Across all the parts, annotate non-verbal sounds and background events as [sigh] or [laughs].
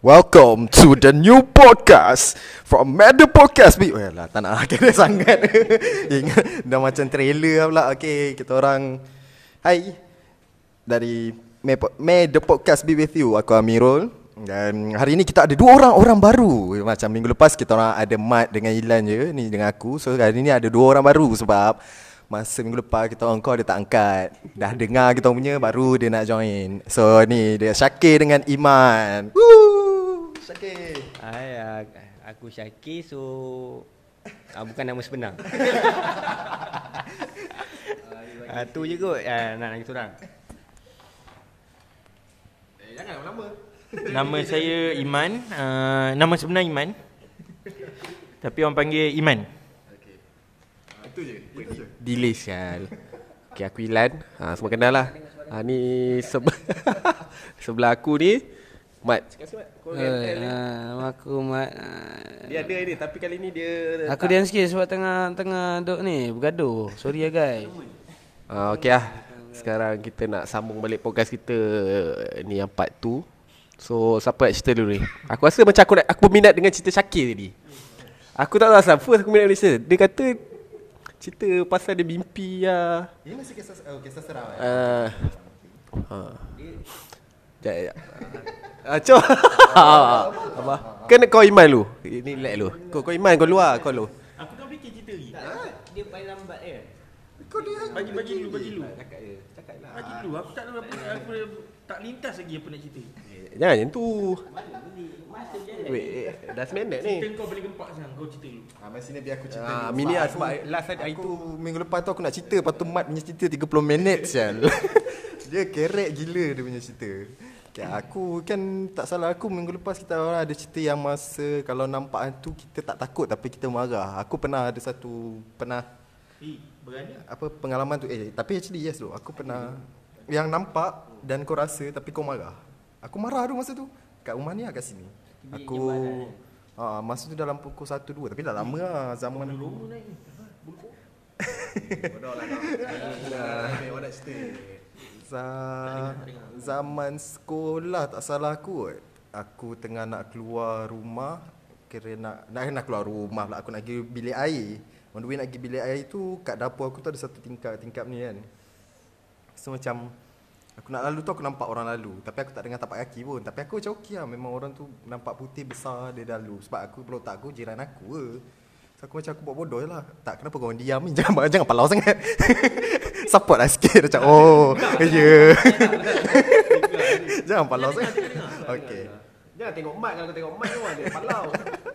Welcome to the new podcast from Mad Podcast. Bi, oh lah, tak nak [laughs] kena sangat. [laughs] Ingat dah macam trailer pula. Okay, kita orang Hai dari Mad Podcast be with you. Aku Amirul. Dan hari ni kita ada dua orang orang baru. Macam minggu lepas kita orang ada Mat dengan Ilan je, ni dengan aku. So hari ni ada dua orang baru sebab Masa minggu lepas kita orang call dia tak angkat Dah dengar kita punya baru dia nak join So ni dia Syakir dengan Iman Woo! Syakir. Hai, aku Syakir so ah, Bukan nama sebenar. [laughs] Ah, Tu je kot ah, nak nak orang Eh jangan lama Nama saya Iman uh, Nama sebenar Iman. Tapi orang panggil Iman. Itu je Delay sial Okay aku Ilan. Ha, Semua kenal lah. Ha, Ni sebe- [laughs] Sebelah aku ni Mat. Cakap sikit Mat. Kau Uh, uh, aku mat. Uh, Dia ada ni Tapi kali ni dia Aku diam sikit sebab tengah tengah duk ni. Bergaduh. Sorry ya guys. ha, Okay lah. Sekarang kita nak sambung balik podcast kita Ni yang part 2 So siapa nak cerita dulu ni? Aku rasa macam aku nak, Aku berminat dengan cerita Syakir tadi. Aku tak tahu asal First aku minat dengan cerita. Dia kata Cerita pasal dia mimpi lah. Ini masih kisah oh, kisah seram eh? Uh, ha. Sekejap, sekejap. Ah, Cok. [laughs] Apa? Kan kau iman lu. Ini lag lu. Kau kau iman kau luar kau lu. Aku tak fikir cerita ni Dia paling lambat eh Kau dia Bagi bagi dulu bagi dulu Cakap je. Cakap lah. Bagi dulu aku tak tahu apa aku tak lintas lagi apa nak cerita Jangan macam tu. Wait, eh, dah seminit ni. kau boleh gempak sekarang kau cerita dulu Ah, mesti ni biar aku cerita Ah, dulu. mini Sebab lah aku- sebab last hari Aku itu minggu lepas tu aku nak cerita Lepas tu Mat punya cerita 30 minit sial [laughs] Dia kerek gila dia punya cerita okay, Aku kan tak salah aku Minggu lepas kita orang ada cerita yang masa Kalau nampak hantu kita tak takut Tapi kita marah Aku pernah ada satu Pernah Eh berani apa pengalaman tu Eh tapi actually yes tu Aku pernah Yang nampak Dan kau rasa Tapi kau marah Aku marah tu masa tu Kat rumah ni lah kat sini Aku Ah, masa tu dalam pukul 1 2 tapi dah lama lah zaman dulu. Za- zaman sekolah tak salah aku kot. Aku tengah nak keluar rumah kira nak nak, nak keluar rumah pula aku nak pergi bilik air. On the way nak pergi bilik air tu kat dapur aku tu ada satu tingkap tingkap ni kan. So macam aku nak lalu tu aku nampak orang lalu tapi aku tak dengar tapak kaki pun. Tapi aku macam okey lah memang orang tu nampak putih besar dia lalu sebab aku belum tak aku jiran aku ke. So aku macam aku buat bodoh je lah. Tak kenapa kau diam ni [laughs] jangan jangan palau sangat. [laughs] Support lah sikit [laughs] macam oh ya. Yeah. [laughs] jangan palau sangat. Okey. Jangan tengok mat kalau kau tengok mat tu ada palau.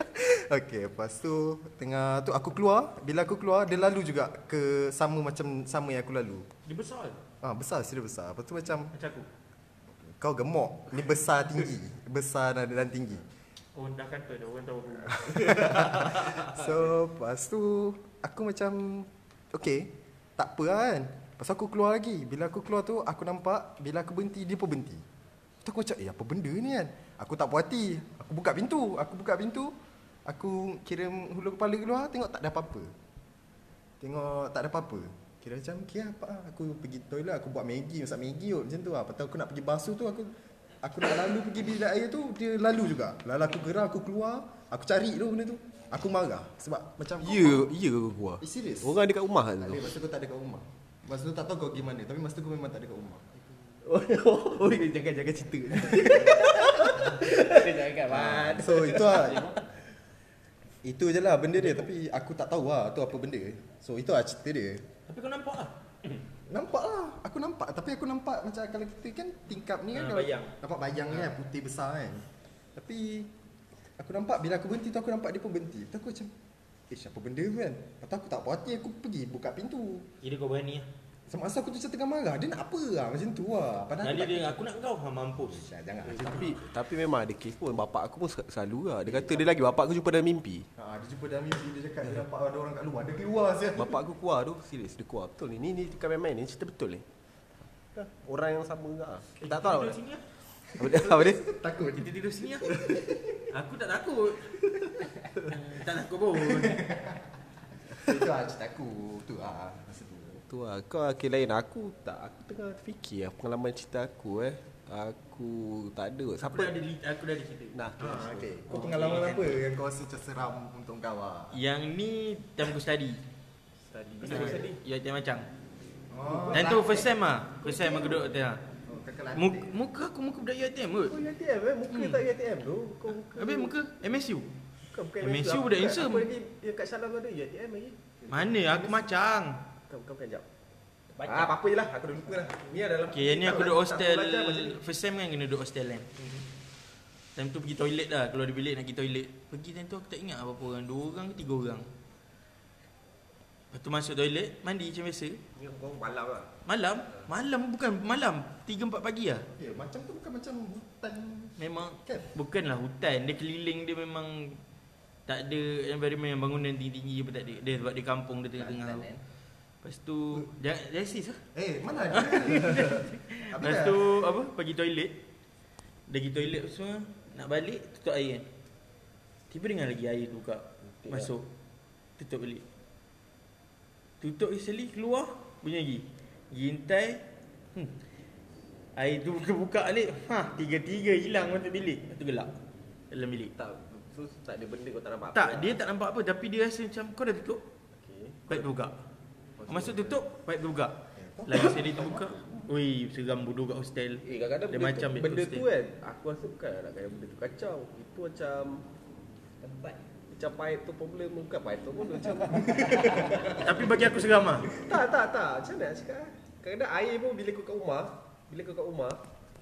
[laughs] Okey, lepas tu tengah tu aku keluar, bila aku keluar dia lalu juga ke sama macam sama yang aku lalu. Dia besar Ah besar, serius besar. Lepas tu macam macam aku kau gemuk. Ni besar tinggi. Besar dan, dan tinggi. Oh dah kata dah orang tahu aku So, lepas tu aku macam okey, tak apa lah kan. Tu aku keluar lagi. Bila aku keluar tu aku nampak bila aku berhenti dia pun berhenti. Tu aku macam eh apa benda ni kan. Aku tak puas hati. Aku buka pintu. Aku buka pintu. Aku kira hulu kepala keluar tengok tak ada apa-apa. Tengok tak ada apa-apa. Kira macam okay apa lah. Aku pergi toilet aku buat Maggi, masak Maggi kot macam tu lah. Lepas aku nak pergi basuh tu aku aku nak lalu pergi bilik air tu dia lalu juga. Lalu aku gerak aku keluar, aku cari tu benda tu. Aku marah sebab macam Ya, ya ke gua. Eh, serius? Orang dekat rumah Tak ada, tu. masa tu tak ada kat rumah. Masa tu tak tahu kau pergi mana, tapi masa tu kau memang tak ada kat rumah. Oh, jangan jangan cerita. [laughs] Jangan mat So itu lah. Itu je lah benda dia Tapi aku tak tahu lah tu apa benda. So itu lah cerita dia. Tapi kau nampak lah. Nampak lah. Aku nampak. Tapi aku nampak macam kalau kita kan tingkap ni kan Ah, kalau, bayang. Nampak bayang ni kan putih besar kan. Tapi Aku nampak bila aku berhenti tu aku nampak dia pun berhenti. Tu aku macam Eh siapa benda tu kan? Lepas tu aku tak puas hati aku pergi buka pintu. Jadi kau berani? Lah Semasa aku tu macam tengah marah Dia nak apa lah macam tu lah. Padahal Nanti aku dia aku nak kau ha, mampus. Tak Jangan. Tapi tapi memang ada kes pun bapak aku pun selalu lah. Dia kata dia lagi bapak aku jumpa dalam mimpi. Ha, dia jumpa dalam mimpi dia cakap dia nampak ada orang kat luar. Dia keluar sial. Bapak aku keluar tu Serius dia keluar. Betul ni Ni, ni bukan main-main Ni cerita betul ni. Orang yang sama juga lah. Tak tahu lah Apa dia? Apa dia? takut. Kita tidur sini lah Aku tak takut Tak takut pun Itu lah cerita aku. Tu lah masa tu. Tu lah Kau akhir lain Aku tak Aku tengah fikir lah Pengalaman cerita aku eh Aku tak ada. Aku Siapa? dah ada aku dah ada cerita. Nah. Ah, okay. Kau pengalaman apa yang kau rasa macam seram untuk kau ah? Yang ni time aku study. Study. Ya time macam. Oh, Dan tu first time ah. First time aku duduk tengah. Kakak Muka, muka aku muka budak UiTM kot. Kau UiTM eh? Muka tak UiTM tu? Kau muka Habis muka MSU. Bukan, bukan MSU Aku- budak aku- handsome. Aku lagi kat Salam tu ada UiTM lagi. Mana aku macang. Kau kau bukan jap. Ah, apa-apa je lah. Aku dah lupa lah. Ni adalah Okay, yang ni aku duduk hostel macam. First time kan kena duduk hostel kan Time tu pergi toilet lah Keluar dari bilik nak pergi toilet Pergi time tu aku tak ingat apa-apa orang Dua orang ke tiga orang Lepas tu masuk toilet Mandi macam biasa Ni kau malam lah. Malam Malam bukan malam Tiga empat pagi lah Ya, macam tu bukan macam hutan Memang kan? Bukanlah hutan Dia keliling dia memang Tak ada environment yang bangunan tinggi-tinggi apa tak ada Dia sebab dia kampung dia tengah-tengah tu. Lepas tu Jangan Jangan sis lah Eh, mana ada? [laughs] Lepas tu apa pergi toilet. Dah pergi toilet semua nak balik tutup air kan. Tiba dengar lagi air tu buka. Masuk. Tutup balik. Tutup sekali keluar bunyi lagi. Gintai. Hmm. Air tu buka-buka balik. Ha, tiga-tiga hilang masuk bilik. Lepas tu gelap. Dalam bilik. Tak, so tak ada benda kau tak nampak. Tak, dia tak nampak apa tapi dia rasa macam kau dah tutup. Okey. Pipe tu buka. Masuk tutup, pipe tu buka. Lagi sekali tu buka. Ui, seram bodoh kat hostel. Eh kadang-kadang Dia benda, macam tu, benda hostel. tu kan Aku rasa bukan nak kaya benda tu kacau Itu macam Tempat Macam pipe tu problem Bukan pipe tu pun macam [laughs] Tapi bagi aku seram ah. Tak tak tak Macam mana nak cakap eh? Kadang-kadang air pun bila kau kat rumah Bila kau kat rumah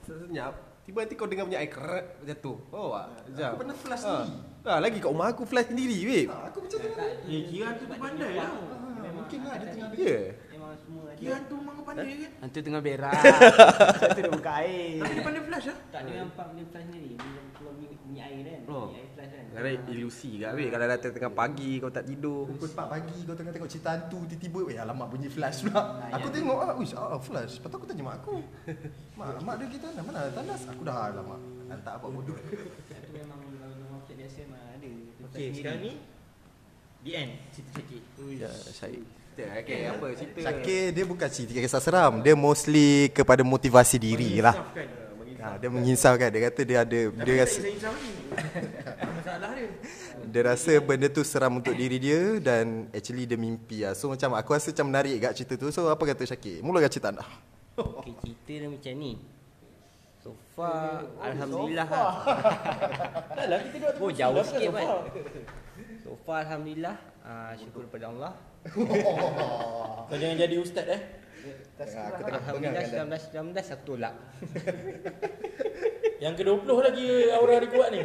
Senyap Tiba nanti kau dengar punya air keret jatuh Oh tak? Sekejap Aku pernah flash Ha. sendiri. Ha, lagi kat rumah aku flash sendiri babe Tak, aku macam tu. Eh, kira tu tu pandai lah. Ah, mungkin lah dia tengah Ya Memang semua ada. Kira tu memang pandai kan? Nanti tengah berak. [laughs] Satu dah buka air. Tapi dia pandai flash lah. Tak dia nampak dia flash sendiri. Dia keluar bunyi air kan. Oh. Bunyi air kan. Kadang ilusi kat babe Kalau datang tengah pagi kau tak tidur. Pukul 4 pagi kau tengah tengok cerita hantu Tiba-tiba Eh alamak bunyi flash pula. [laughs] Aku tengok ah Uish ah flash. Lepas tu aku tanya mak aku Mak, [laughs] mak dia kita mana Mana tandas? Aku dah alamak Hantar apa bodoh. [laughs] Itu memang kalau hotel biasa memang ada. Okey, sekarang ni the end cerita sakit. Ya Syahid Okay apa cerita? Syakir dia bukan cerita kisah seram. Dia mostly kepada motivasi diri lah. Ha, Dia menginsafkan. Dia kata dia ada Tapi Dia tak rasa kisah insaf ni. Masalah dia. Rasa benda tu seram untuk diri dia Dan actually dia mimpi lah So macam aku rasa macam menarik kat cerita tu So apa kata Syakir Mulakan cerita anda Okey, cerita dia macam ni. So far, Alhamdulillah lah. [laughs] Tak lah, kita duduk Oh, jauh sikit kan. So far, Alhamdulillah. Uh, syukur pada Allah. [laughs] Kau jangan jadi ustaz eh. Aku tengah Alhamdulillah, 19-19 aku tolak. Yang ke-20 lagi aura dia kuat ni.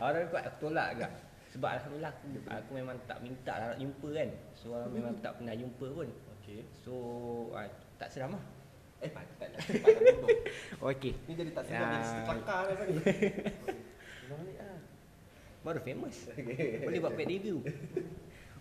Orang kuat aku tolak agak. Sebab Alhamdulillah aku, aku memang tak minta lah nak jumpa kan. So orang memang tak pernah jumpa pun. Okay So uh, tak seram lah. Eh tak tak tak [laughs] Okey. Ni jadi tak sedap Ya. Jadi kelakar lah ni [laughs] Baru famous. Boleh buat paid review.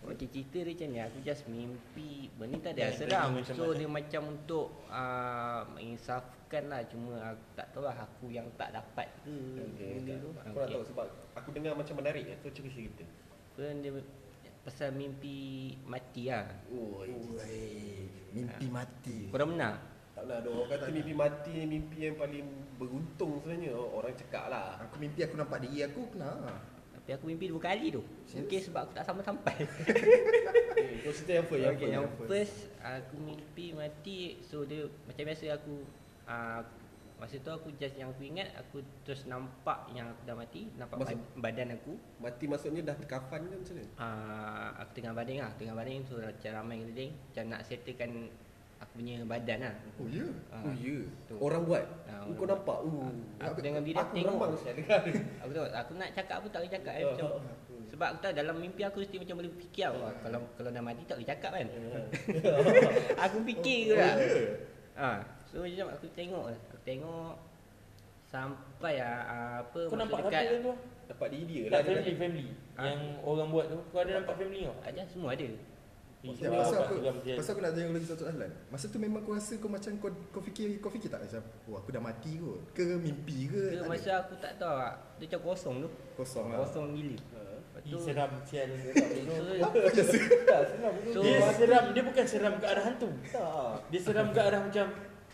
Okey cerita dia macam ni. Aku just mimpi. Benda tak ada Ya, seram. So mana? dia macam untuk uh, menginsafkan lah. Cuma aku tak tahu lah aku yang tak dapat ke Okay, benda tu. Aku nak tahu sebab Aku dengar macam menarik. Tu cuba cerita. Kan dia pasal mimpi mati lah. Oh Mimpi mati. Korang benar? Tak nak ada orang kata mimpi mati ni mimpi yang paling beruntung sebenarnya. Orang cakap lah. Aku mimpi aku nampak diri aku Kena Tapi aku mimpi dua kali tu. Mungkin sebab aku tak sampai-sampai. [laughs] Eh, Kau cerita yang apa yang okay, yang first aku mimpi mati so dia macam biasa aku uh, masa tu aku just yang aku ingat aku terus nampak yang aku dah mati nampak Maksud- bad- badan aku Mati maksudnya dah terkafan kan macam mana? uh, aku tengah baring lah tengah baring so macam ramai keliling macam nak settlekan aku punya badan lah Oh ya Ah, Oh ya tu. Orang buat Ah, Kau nampak uh. aku dengan diri Aku aku tengok meremang saya dengar aku tahu aku nak cakap pun tak boleh cakap eh, macam sebab aku tahu dalam mimpi aku mesti macam boleh fikir tau. kalau kalau dah mati tak boleh cakap kan [laughs] aku fikir ke tak ha, so macam aku tengok aku tengok sampai ah, ah, apa Kau nampak dekat apa tu? Dapat diri dia Tak lah family family Ha? yang orang buat tu. Kau ada nampak family kau? ada semua ada Ya, semua pasal aku, seram pasal aku nak tanya lagi satu soalan. Masa tu memang kau rasa kau macam kau, kau fikir kau fikir tak? Macam Oh aku dah mati kot. Ke mimpi ke? Ke tak ada? masa aku tak tahu tak, dia macam kosong tu. Kosong lah. Kosong gila. Ih, tu seram sial. [laughs] [laughs] so Dia seram, dia bukan seram ke arah hantu. Tak. Dia seram ke arah macam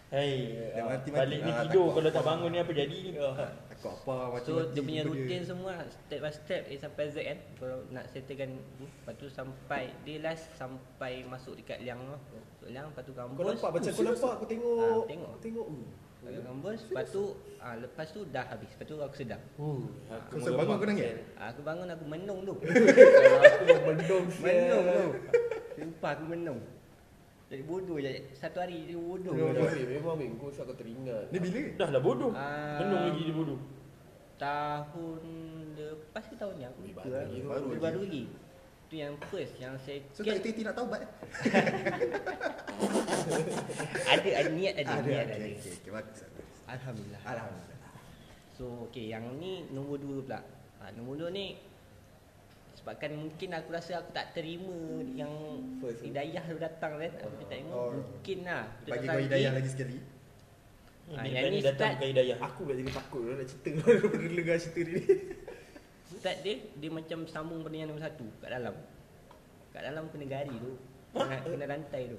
Hei, Dah ah, mati-mati. balik ni Ah, tidur takut kalau tak bangun ni apa jadi ni? Takut apa macam So dia punya rutin semua step by step A sampai Z kan Kalau nak settlekan tu Lepas tu sampai Dia last sampai masuk dekat liang tu Masuk liang Lepas tu Kau gambus nampak macam kau nampak aku tengok. Ah, tengok. Aku tengok. Uh. Masuk gambus Lepas tu ah, Lepas tu dah habis Lepas tu aku sedar Uh. Aku Kau bangun kau nangis? ah, Aku bangun aku menung tu Kalau [laughs] aku mendung Menung tu Sumpah aku menung Jadi bodoh je Satu hari jadi bodoh Memang Min, memang Min. Kau usah kau teringat. Ni bila? Dah lah bodoh. Ah. Menung lagi dia bodoh. Tahun lepas ke tahun ni aku lupa baru. Baru, baru lagi Tu yang first Yang So tak second hati-hati nak taubat? [laughs] Ada ada niat ada, Ada, niat ada. okey, okey, bagus, bagus. Alhamdulillah. Alhamdulillah. So okey yang ni nombor dua pula. Ha, nombor dua ni sebabkan mungkin aku rasa aku tak terima yang First. hidayah tu datang kan. Aku tak terima Oh. mungkin lah. Bagi kau hidayah lagi sekali. Ah, Ini yang ni datang start- bukan hidayah. Aku pula jadi takut nak cerita [laughs] daripada dengar cerita ni. Start dia dia macam sambung pada yang nombor satu kat dalam. Kat dalam kena gari tu. Kena, kena rantai tu.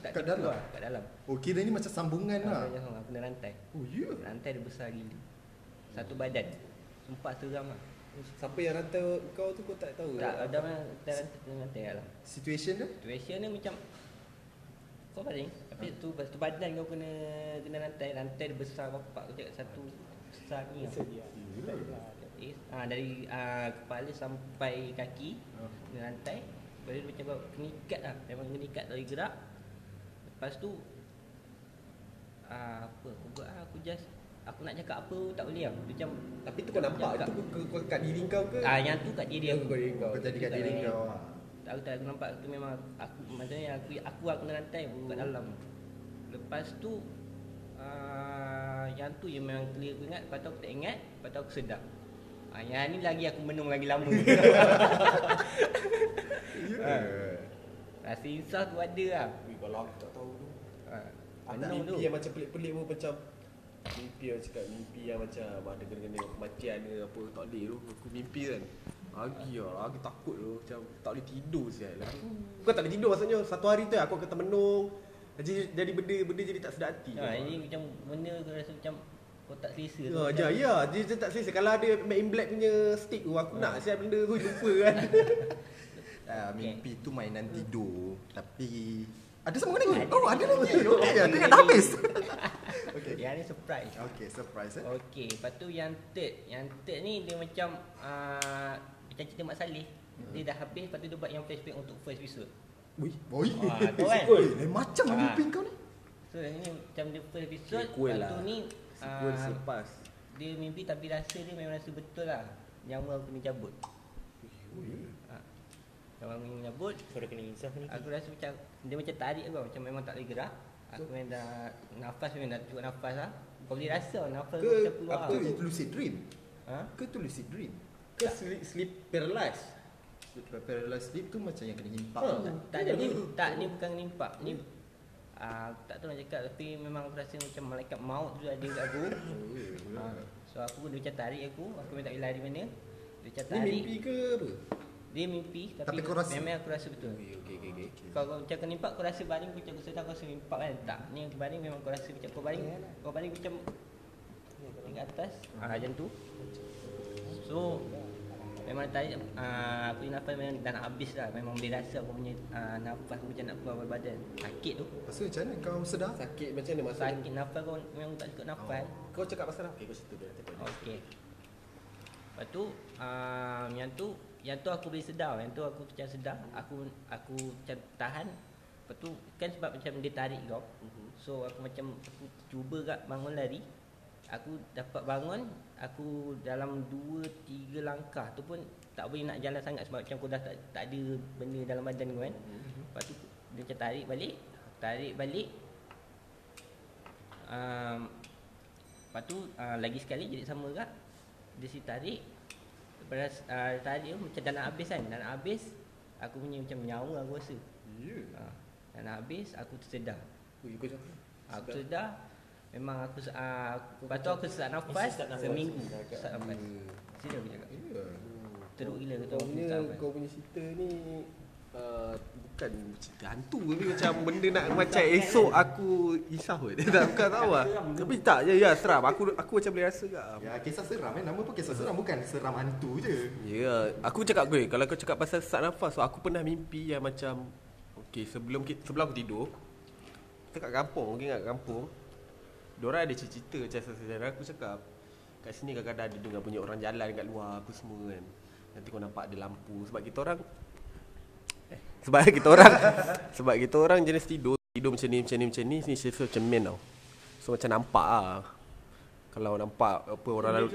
Tak Kat dalam? keluar, Kat dalam. Oh kira ni macam sambungan Ha, lah. kena rantai. Oh ya. Rantai dia besar gila. Satu badan. Sumpah seram lah. Siapa yang rantai kau tu kau tak tahu. Tak ada orang rantai rantai kat dalam. Situation dia? Situation dia macam kau baring tapi tu satu badan kau kena kena rantai. Rantai dia besar bapak aku cakap satu besar ni eh, ah, dari ah, kepala sampai kaki kena rantai. Lepas tu macam kau kena ikat lah. Memang kena ikat dari gerak. Lepas tu ah, apa aku buat ah, aku just aku nak cakap apa tak boleh lah macam Tapi tu kau nampak Cakap. tu kau, kau kat diri kau ke? ah, yang tu kat diri aku Kau diri kau. Kau jadi kat diri kau. ah. Tak tak aku nampak tu memang aku maksudnya aku aku aku kena rantai aku kat dalam. Lepas tu uh, yang tu yang memang clear aku ingat, lepas tu aku tak ingat, lepas tu aku sedar. Ah yang ni lagi aku menung lagi lama. Ya. Rasa insaf tu ada lah. Ui, kalau aku tak tahu tu. Ha, Ada menung tu. mimpi yang macam pelik-pelik pun macam Mimpi yang cakap mimpi yang macam Ada kena-kena kematian ke apa Tak boleh tu Aku mimpi kan Lagi lah Lagi takut tu Macam tak boleh tidur sial Lagi Bukan tak boleh tidur maksudnya Satu hari tu aku akan termenung jadi, jadi benda benda jadi tak sedar hati Ha, ini macam benda aku rasa macam kau tak selesa tu. Ya, Macam- ya, ya. Dia, dia tak selesa. Kalau ada Mac in Black punya stick tu, aku nak siap benda tu lupa [laughs] kan. Ah, Okay. mimpi tu mainan tidur Tapi Ada sambungan lagi? Oh ada lagi [laughs] Okay aku dah habis [laughs] Okay Yang ni surprise. Okay surprise eh Okey, lepas tu yang third, yang third ni dia macam uh, macam cerita Mak Saleh. Dia dah habis, lepas tu dia buat yang flashback untuk first episode. Ui Oi Ah, tu [laughs] kan? Oi, lain macam Ah. mimpi kau ni So yang ni macam dia first episode, Sequel lepas tu lah. ni Sequel ah, selepas. dia mimpi tapi rasa dia memang rasa betul lah. Nyawa aku kena cabut. Ha. Nyawa aku kena cabut. Kau dah kena insaf ni. Aku rasa macam dia macam tarik aku macam memang tak boleh gerak. Aku memang dah nafas memang dah cukup nafas lah. Kau boleh rasa lah nafas Ke aku macam keluar. apa itu lucid dream Ha? Ke tu lucid dream Ke sleep, sleep paralyzed. Paralyzed sleep tu macam yang kena impak Ha. tu. Tak ada ni tak ni bukan nimpak. Ni ah tak tahu nak cakap tapi memang aku rasa macam malaikat maut tu ada kat aku. ha. [laughs] So aku dia macam tarik aku, aku memang tak boleh lari mana. Dia macam Ni tarik. mimpi ke apa? Dia mimpi tapi, Tapi kau rasa- memang aku rasa betul. Okey, okey, okey. Kalau kau macam kau nimpak kau rasa baring macam kau sedar kau rasa nimpak kan. Tak. Ni yang baring memang kau rasa macam kau baring. Kau baring macam tingkat atas. Ah macam tu. So memang tadi uh, aku ni nafas memang dah nak habis lah. Memang boleh rasa aku punya uh, nafas aku macam nak keluar dari badan. Sakit tu. Tu macam mana kau sedar Sakit macam mana masa Sakit nafas kau memang tak cukup nafas. Kau cakap pasal apa? Okey, kau cerita dia. Okey. Lepas tu um, yang tu yang tu aku boleh sedar, yang tu aku macam sedar, aku aku macam tahan. Lepas tu kan sebab macam dia tarik kau. So aku macam aku cuba gak bangun lari. Aku dapat bangun, aku dalam 2 3 langkah tu pun tak boleh nak jalan sangat sebab macam aku dah tak, tak ada benda dalam badan kau kan. Lepas tu dia macam tarik balik, tarik balik. Um, Lepas tu uh, lagi sekali jadi sama juga Dia si tarik Lepas uh, tu macam dah nak habis kan? Dah nak habis Aku punya macam nyawa aku rasa. Ya. Uh, Dah nak habis aku tersedar Ui. Aku tersedar Memang aku uh, Lepas tu aku sesak nafas. Seminggu. Sesak nafas. Serius aku cakap. Ya. Teruk gila Kau aku punya nafas kau punya cerita ni uh, bukan cerita hantu ni macam benda nak macam esok aku risau je. [laughs] Tak bukan tahu lah. Tapi tak ya ya seram. Aku aku macam boleh rasa ke. Ya, kisah seram eh. Nama pun kisah seram bukan seram hantu je. Ya, aku cakap gue kalau kau cakap pasal sesak nafas, so aku pernah mimpi yang macam okey sebelum sebelum aku tidur kita kat kampung, mungkin kat kampung. Diorang ada cerita macam sejarah aku cakap kat sini kadang-kadang ada dengar bunyi orang jalan kat luar apa semua kan. Nanti kau nampak ada lampu sebab kita orang sebab kita orang sebab kita orang jenis tidur tidur macam ni macam ni macam ni ni shift cermin tau. So macam nampak ah. Kalau nampak apa orang lalu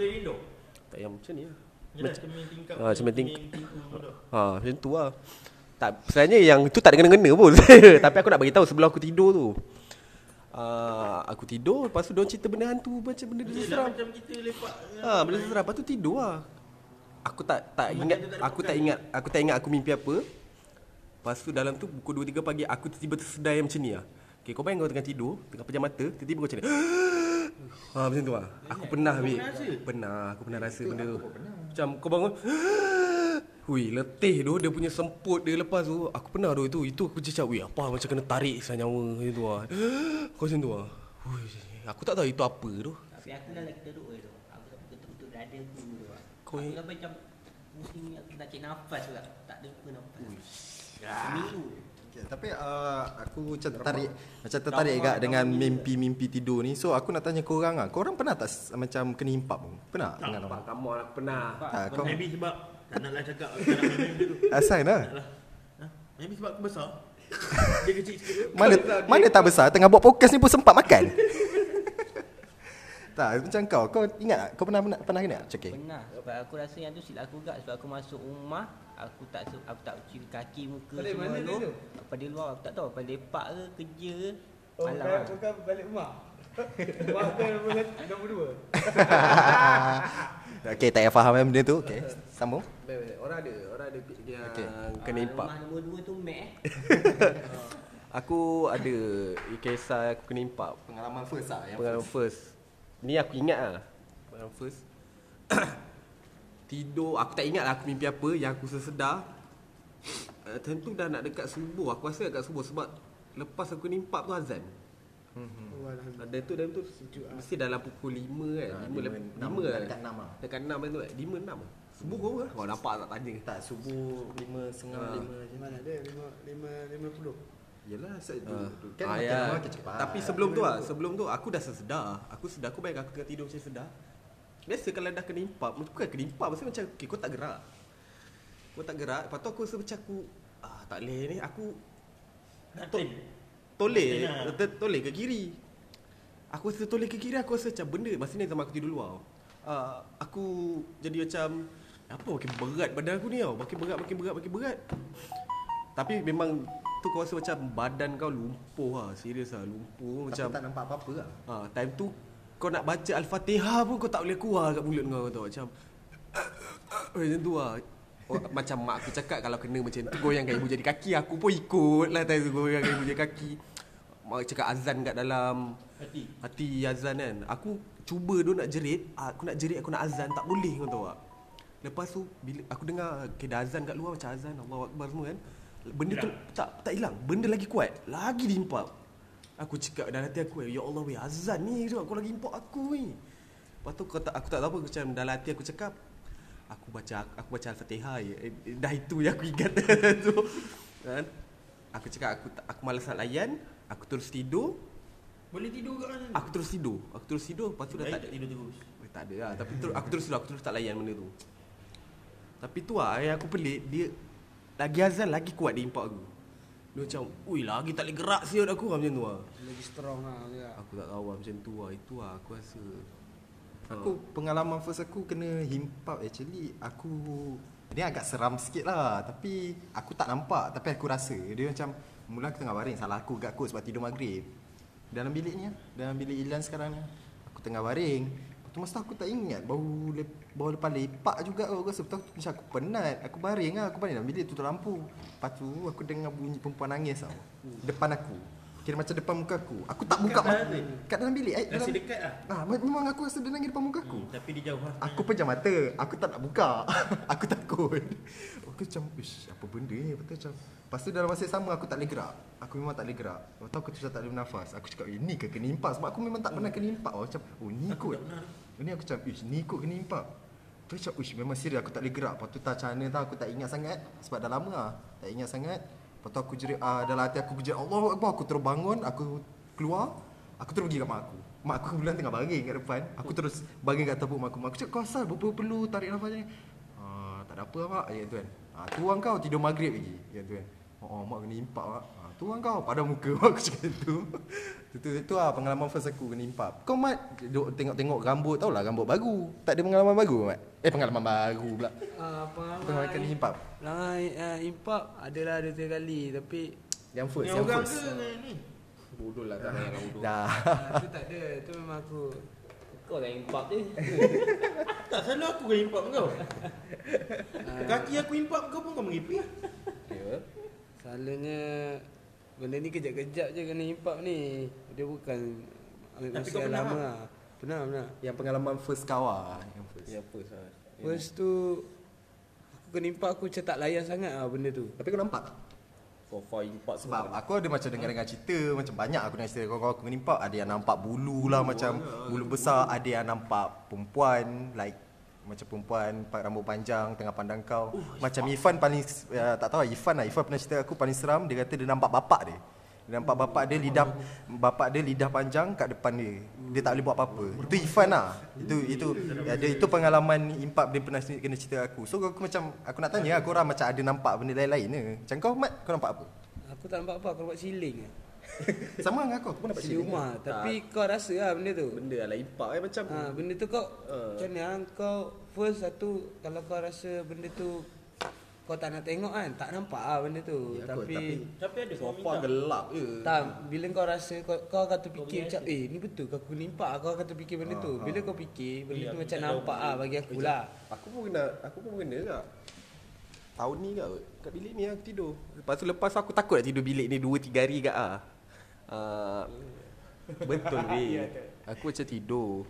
tak yang macam ni lah. Cermin tingkap. Ah, cermin ting- pintu tu. Ha, [laughs] macam tu lah. Tak, sebenarnya yang tu tak ada kena-kena pun. [laughs] Tapi aku nak bagi tahu sebelum aku tidur tu. Uh, aku tidur, lepas tu dia cerita benda hantu macam benda dia seram. macam kita lepak. Ha, benda seram. Lepas tu tidur lah. Aku tak tak ingat aku tak ingat aku tak ingat aku mimpi apa. Lepas tu dalam tu pukul 2 3 pagi aku tiba-tiba tersedar yang macam ni lah. Okay, kau bayang kau tengah tidur, tengah pejam mata, tiba-tiba kau macam ni. [gasps] Ha macam tu lah. Aku pernah weh. Pernah, aku pernah rasa benda tu. Macam kau bangun. [gasps] Hui, letih tu dia punya semput dia lepas tu. Aku pernah tu itu. Itu aku cakap, "Weh, apa macam kena tarik sah nyawa macam tu lah." [gasps] Kau macam tu lah. Hui, aku tak tahu itu apa tu. Tapi aku dah lagi teruk tu. Aku tak betul-betul dada aku tu. Kau Aku ni- dah macam pusing nak cek nafas pula. Tak ada apa nafas. Seminggu. Okay, tapi uh, aku macam tertarik macam tertarik agak dengan mimpi-mimpi tidur ni. So aku nak tanya korang ah. Korang pernah tak macam kena himpap pun? Pernah? pengalaman? Nampak kamu aku pernah. Tak, kau Maybe sebab tak naklah cakap tak nak benda tu. [laughs] asal lah. Taklah. Ha? Maybe sebab aku besar. [laughs] Dia kecil sikit. Mana mana tak besar tengah buat podcast ni pun sempat makan. [laughs] tak, macam kau, kau ingat tak? Kau pernah pernah, pernah kena? Cakap. Pernah sebab aku rasa yang tu silap aku gak sebab aku masuk rumah aku tak aku tak cuci kaki muka Balik semua mana tu. tu? Apa di luar aku tak tahu apa lepak ke kerja ke. Oh, Malam bukan, lah. bukan balik rumah. [laughs] Rumah kau nombor satu- nombor dua. [laughs] Okey, tak payah faham benda tu. Okey, sambung. Baik-baik. Orang ada, orang ada yang Okey. kena Ah, impak. Rumah nombor dua tu Mac eh. [laughs] Aku ada kisah aku kena impak. Pengalaman first ah yang Pengalaman first. Ni aku ingat lah. Pengalaman first. [coughs] Tidur, aku tak ingat lah aku mimpi apa yang aku sesedar. Uh, time tu dah nak dekat subuh. Aku rasa dekat subuh sebab lepas aku nimpak tu azan. Alhamdulillah. Dan tu dalam tu mesti dalam pukul 5 kan. Ah, 5 lima, lep- enam, lima kan. dekat enam ah. Dekat 6 kan tu kan. 5 6. Subuh kau ke? Kau nampak tak tanya. tak subuh lima setengah Ah. lima je. Mana ada? Lima, lima, lima puluh. Yelah, saya Ah. kan Ah, ya. makin cepat. Tapi sebelum tu ah, sebelum tu aku dah sedar. Aku sedar aku bayang aku tengah tidur macam sedar. Biasa kalau dah kena impap, bukan kena impap maksudnya macam okay, kau tak gerak. Kau tak gerak, lepas tu aku rasa macam aku ah tak boleh ni aku Natin. toleh, ter- toleh ke kiri. Aku rasa toleh ke kiri aku rasa macam benda masa ni zaman aku tidur luar. Ah aku jadi macam apa makin berat badan aku ni tau. Makin berat, makin berat, makin berat. Tapi memang tu kau rasa macam badan kau lumpuh lah. Serius lah, lumpuh Tapi macam tak nampak apa-apa lah. Ha, time tu kau nak baca Al-Fatihah pun kau tak boleh keluar kat mulut kau tau macam [coughs] macam tu lah. Oh, macam mak aku cakap kalau kena macam tu goyangkan ibu jadi kaki aku pun ikut lah tu goyangkan ibu jadi kaki. Mak cakap azan kat dalam Hati. hati azan kan. Aku cuba tu nak jerit, aku nak jerit aku nak azan tak boleh kau tahu tak. Lepas tu bila aku dengar okay, dah azan kat luar macam azan Allahu akbar semua kan. Benda tu tak tak hilang. Benda lagi kuat. Lagi diimpap. Aku cakap dalam hati aku, ya Allah weh azan ni tu aku lagi impak aku ni. Lepas tu kau tak, aku tak tahu apa macam dalam hati aku cakap aku baca aku baca al-Fatihah je. Eh, dah itu yang aku ingat [laughs] tu. Kan? Aku cakap aku tak, aku malas nak layan, aku terus tidur. Boleh tidur kat mana? Aku terus tidur. Aku terus tidur, lepas tu dah Baik tak ada. tidur terus. Eh, tak ada lah Tapi terus, aku terus dulu Aku terus tak layan benda tu Tapi tu lah Yang aku pelik Dia Lagi azan Lagi kuat dia impak aku Dia macam Ui lagi tak boleh gerak siut aku. Lah Macam tu lah. Lagi strong lah. dia. Aku tak tahu lah Macam tu lah. Itu lah aku rasa. Aku pengalaman first aku kena himpap actually aku Ni agak seram sikit lah. Tapi aku tak nampak. Tapi aku rasa Dia macam Mula aku tengah baring. Salah aku kat kot sebab tidur maghrib. Dalam bilik ni lah Dalam bilik Ilan sekarang ni Aku tengah baring tu masa aku tak ingat Bau, lep, bau lepas lepak juga aku rasa. Betul macam aku penat Aku baring lah Aku baring. Dalam bilik tutup lampu Lepas tu aku dengar bunyi perempuan nangis tau Depan aku Kira macam depan muka aku. Aku tak buka mata? Kat dalam bilik eh, dalam, dekat lah. Ah, me- Memang aku rasa dia nangis depan muka aku. Hmm, Tapi dia jauh lah. Aku pejam mata. Aku tak nak buka. [laughs] Aku takut. Aku macam Ish apa benda ni? Lepas tu macam Lepas tu dalam masa sama Aku tak boleh gerak. Aku memang tak boleh gerak. Lepas tu aku macam tak boleh bernafas Aku cakap eh, ni ke kena impak? Sebab aku memang tak pernah kena impak. Oh, Macam oh ni kot. Ini aku macam Ish ni kot kena impak. Tu macam Ish memang serius Aku tak boleh gerak. Lepas tu tak macam mana tau? Aku tak ingat sangat. Sebab dah lama lah. Tak ingat sangat Lepas tu aku jerit ah, Dalam hati aku jerit Allah Akbar Aku terus bangun Aku keluar Aku terus pergi kat mak aku. Mak aku kebetulan tengah baring kat depan. Aku terus baring kat tepuk mak aku. Mak aku cakap kau asal berperlu tarik nafas ni? Ah, Tak ada apa mak. Ya tuan ah, Tu orang kau tidur maghrib lagi. Ya tuan Oh, oh mak kena impak mak ah, Tu orang kau pada muka [laughs] aku cakap tu. Tu, tu, tu lah pengalaman first aku kena impak. Kau mat duduk tengok-tengok rambut Tau lah rambut baru. Tak ada pengalaman baru mat? Eh pengalaman baru pula. Ah, pengalaman Pengalaman kena impak. Lah uh, impap adalah ada tiga kali tapi Yang first Yang Yang orang first. ke ni? Bodoh lah tak payah bodoh. Dah uh, tu tak ada. Tu memang aku. Kau dah impak dia. [laughs] Tak selalu aku kena impak kau. Kaki aku impak kau pun kau meripik Ya. selalunya benda ni kejap-kejap je kena impap ni. Dia bukan ambil Tapi masa kau yang pernah lama tak? lah. Pernah, pernah. Yang pengalaman first kau lah Yang first Yang first lah. First tu aku kena impap aku macam tak layan sangat lah benda tu. Tapi kau nampak tak? Far impak Sebab aku ada macam dengar-dengar cerita Macam banyak aku dengar cerita Kawan-kawan aku menimpak Ada yang nampak bulu lah Macam bulu besar Ada yang nampak perempuan Like Macam perempuan Rambut panjang Tengah pandang kau Macam Ifan paling uh, Tak tahu lah Ifan lah Ifan pernah cerita aku Paling seram Dia kata dia nampak bapak dia dia nampak bapak dia lidah bapak dia lidah panjang kat depan dia. Dia tak boleh buat apa-apa. Itu Ifan lah. Itu itu ya, dia itu pengalaman impap dia pernah kena cerita aku. So aku macam aku nak tanya aku orang macam ada nampak benda lain-lain ke? Macam kau Mat, kau nampak apa? Aku tak nampak apa, aku nampak siling. [laughs] Sama dengan aku, aku pun dapat siling. rumah. Tapi kau rasa lah benda tu. Benda lah impak eh macam Ha, benda tu kau Ah. macam mana ah? kau first satu kalau kau rasa benda tu kau tak nak tengok kan tak nampak ah benda tu Ya, tapi, tapi- Tapi ada so kau far minta gelap je. tak bila kau rasa kau, kau akan terfikir macam eh ni betul kau aku nimpak kau akan terfikir benda tu bila kau fikir benda Ya, tu macam tak nampak ah bagi aku lah Aku pun kena aku pun kena tak. Tahun ni kat kat bilik ni aku tidur. Lepas tu lepas tu aku takut nak tidur bilik ni 2 3 hari kat ah. Uh, betul [laughs] weh. Aku macam tidur.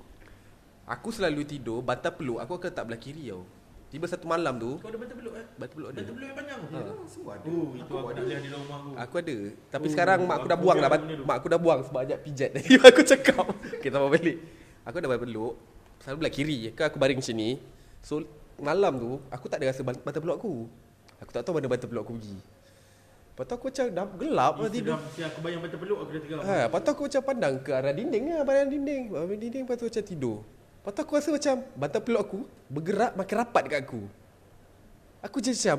Aku selalu tidur bantal peluk aku akan tak belah kiri tau. Tiba satu malam tu Kau ada bantal peluk eh bantal peluk ada. Bantal peluk yang panjang Ha. Semua ada. Oh itu aku boleh ada dalam rumah aku Aku ada. Tapi sekarang mak aku dah aku buang dah. benda tu. Mak aku dah buang sebab ajak pijat. [laughs] Tadi aku cakap. Kita mau balik. Aku dah bantal peluk. Selalu belah kiri. Kan aku baring macam ni. So malam tu aku tak ada rasa bantal peluk aku. Aku tak tahu mana bantal peluk aku pergi. Lepas tu aku macam dah gelap lah tidur. Si aku bayang bantal peluk aku dah tengok Ha, lepas tu aku macam pandang ke arah dinding lah, pandang dinding. Pandang dinding, lepas tu macam tidur. Lepas tu aku rasa macam bantal peluk aku bergerak makin rapat dekat aku. Aku je macam,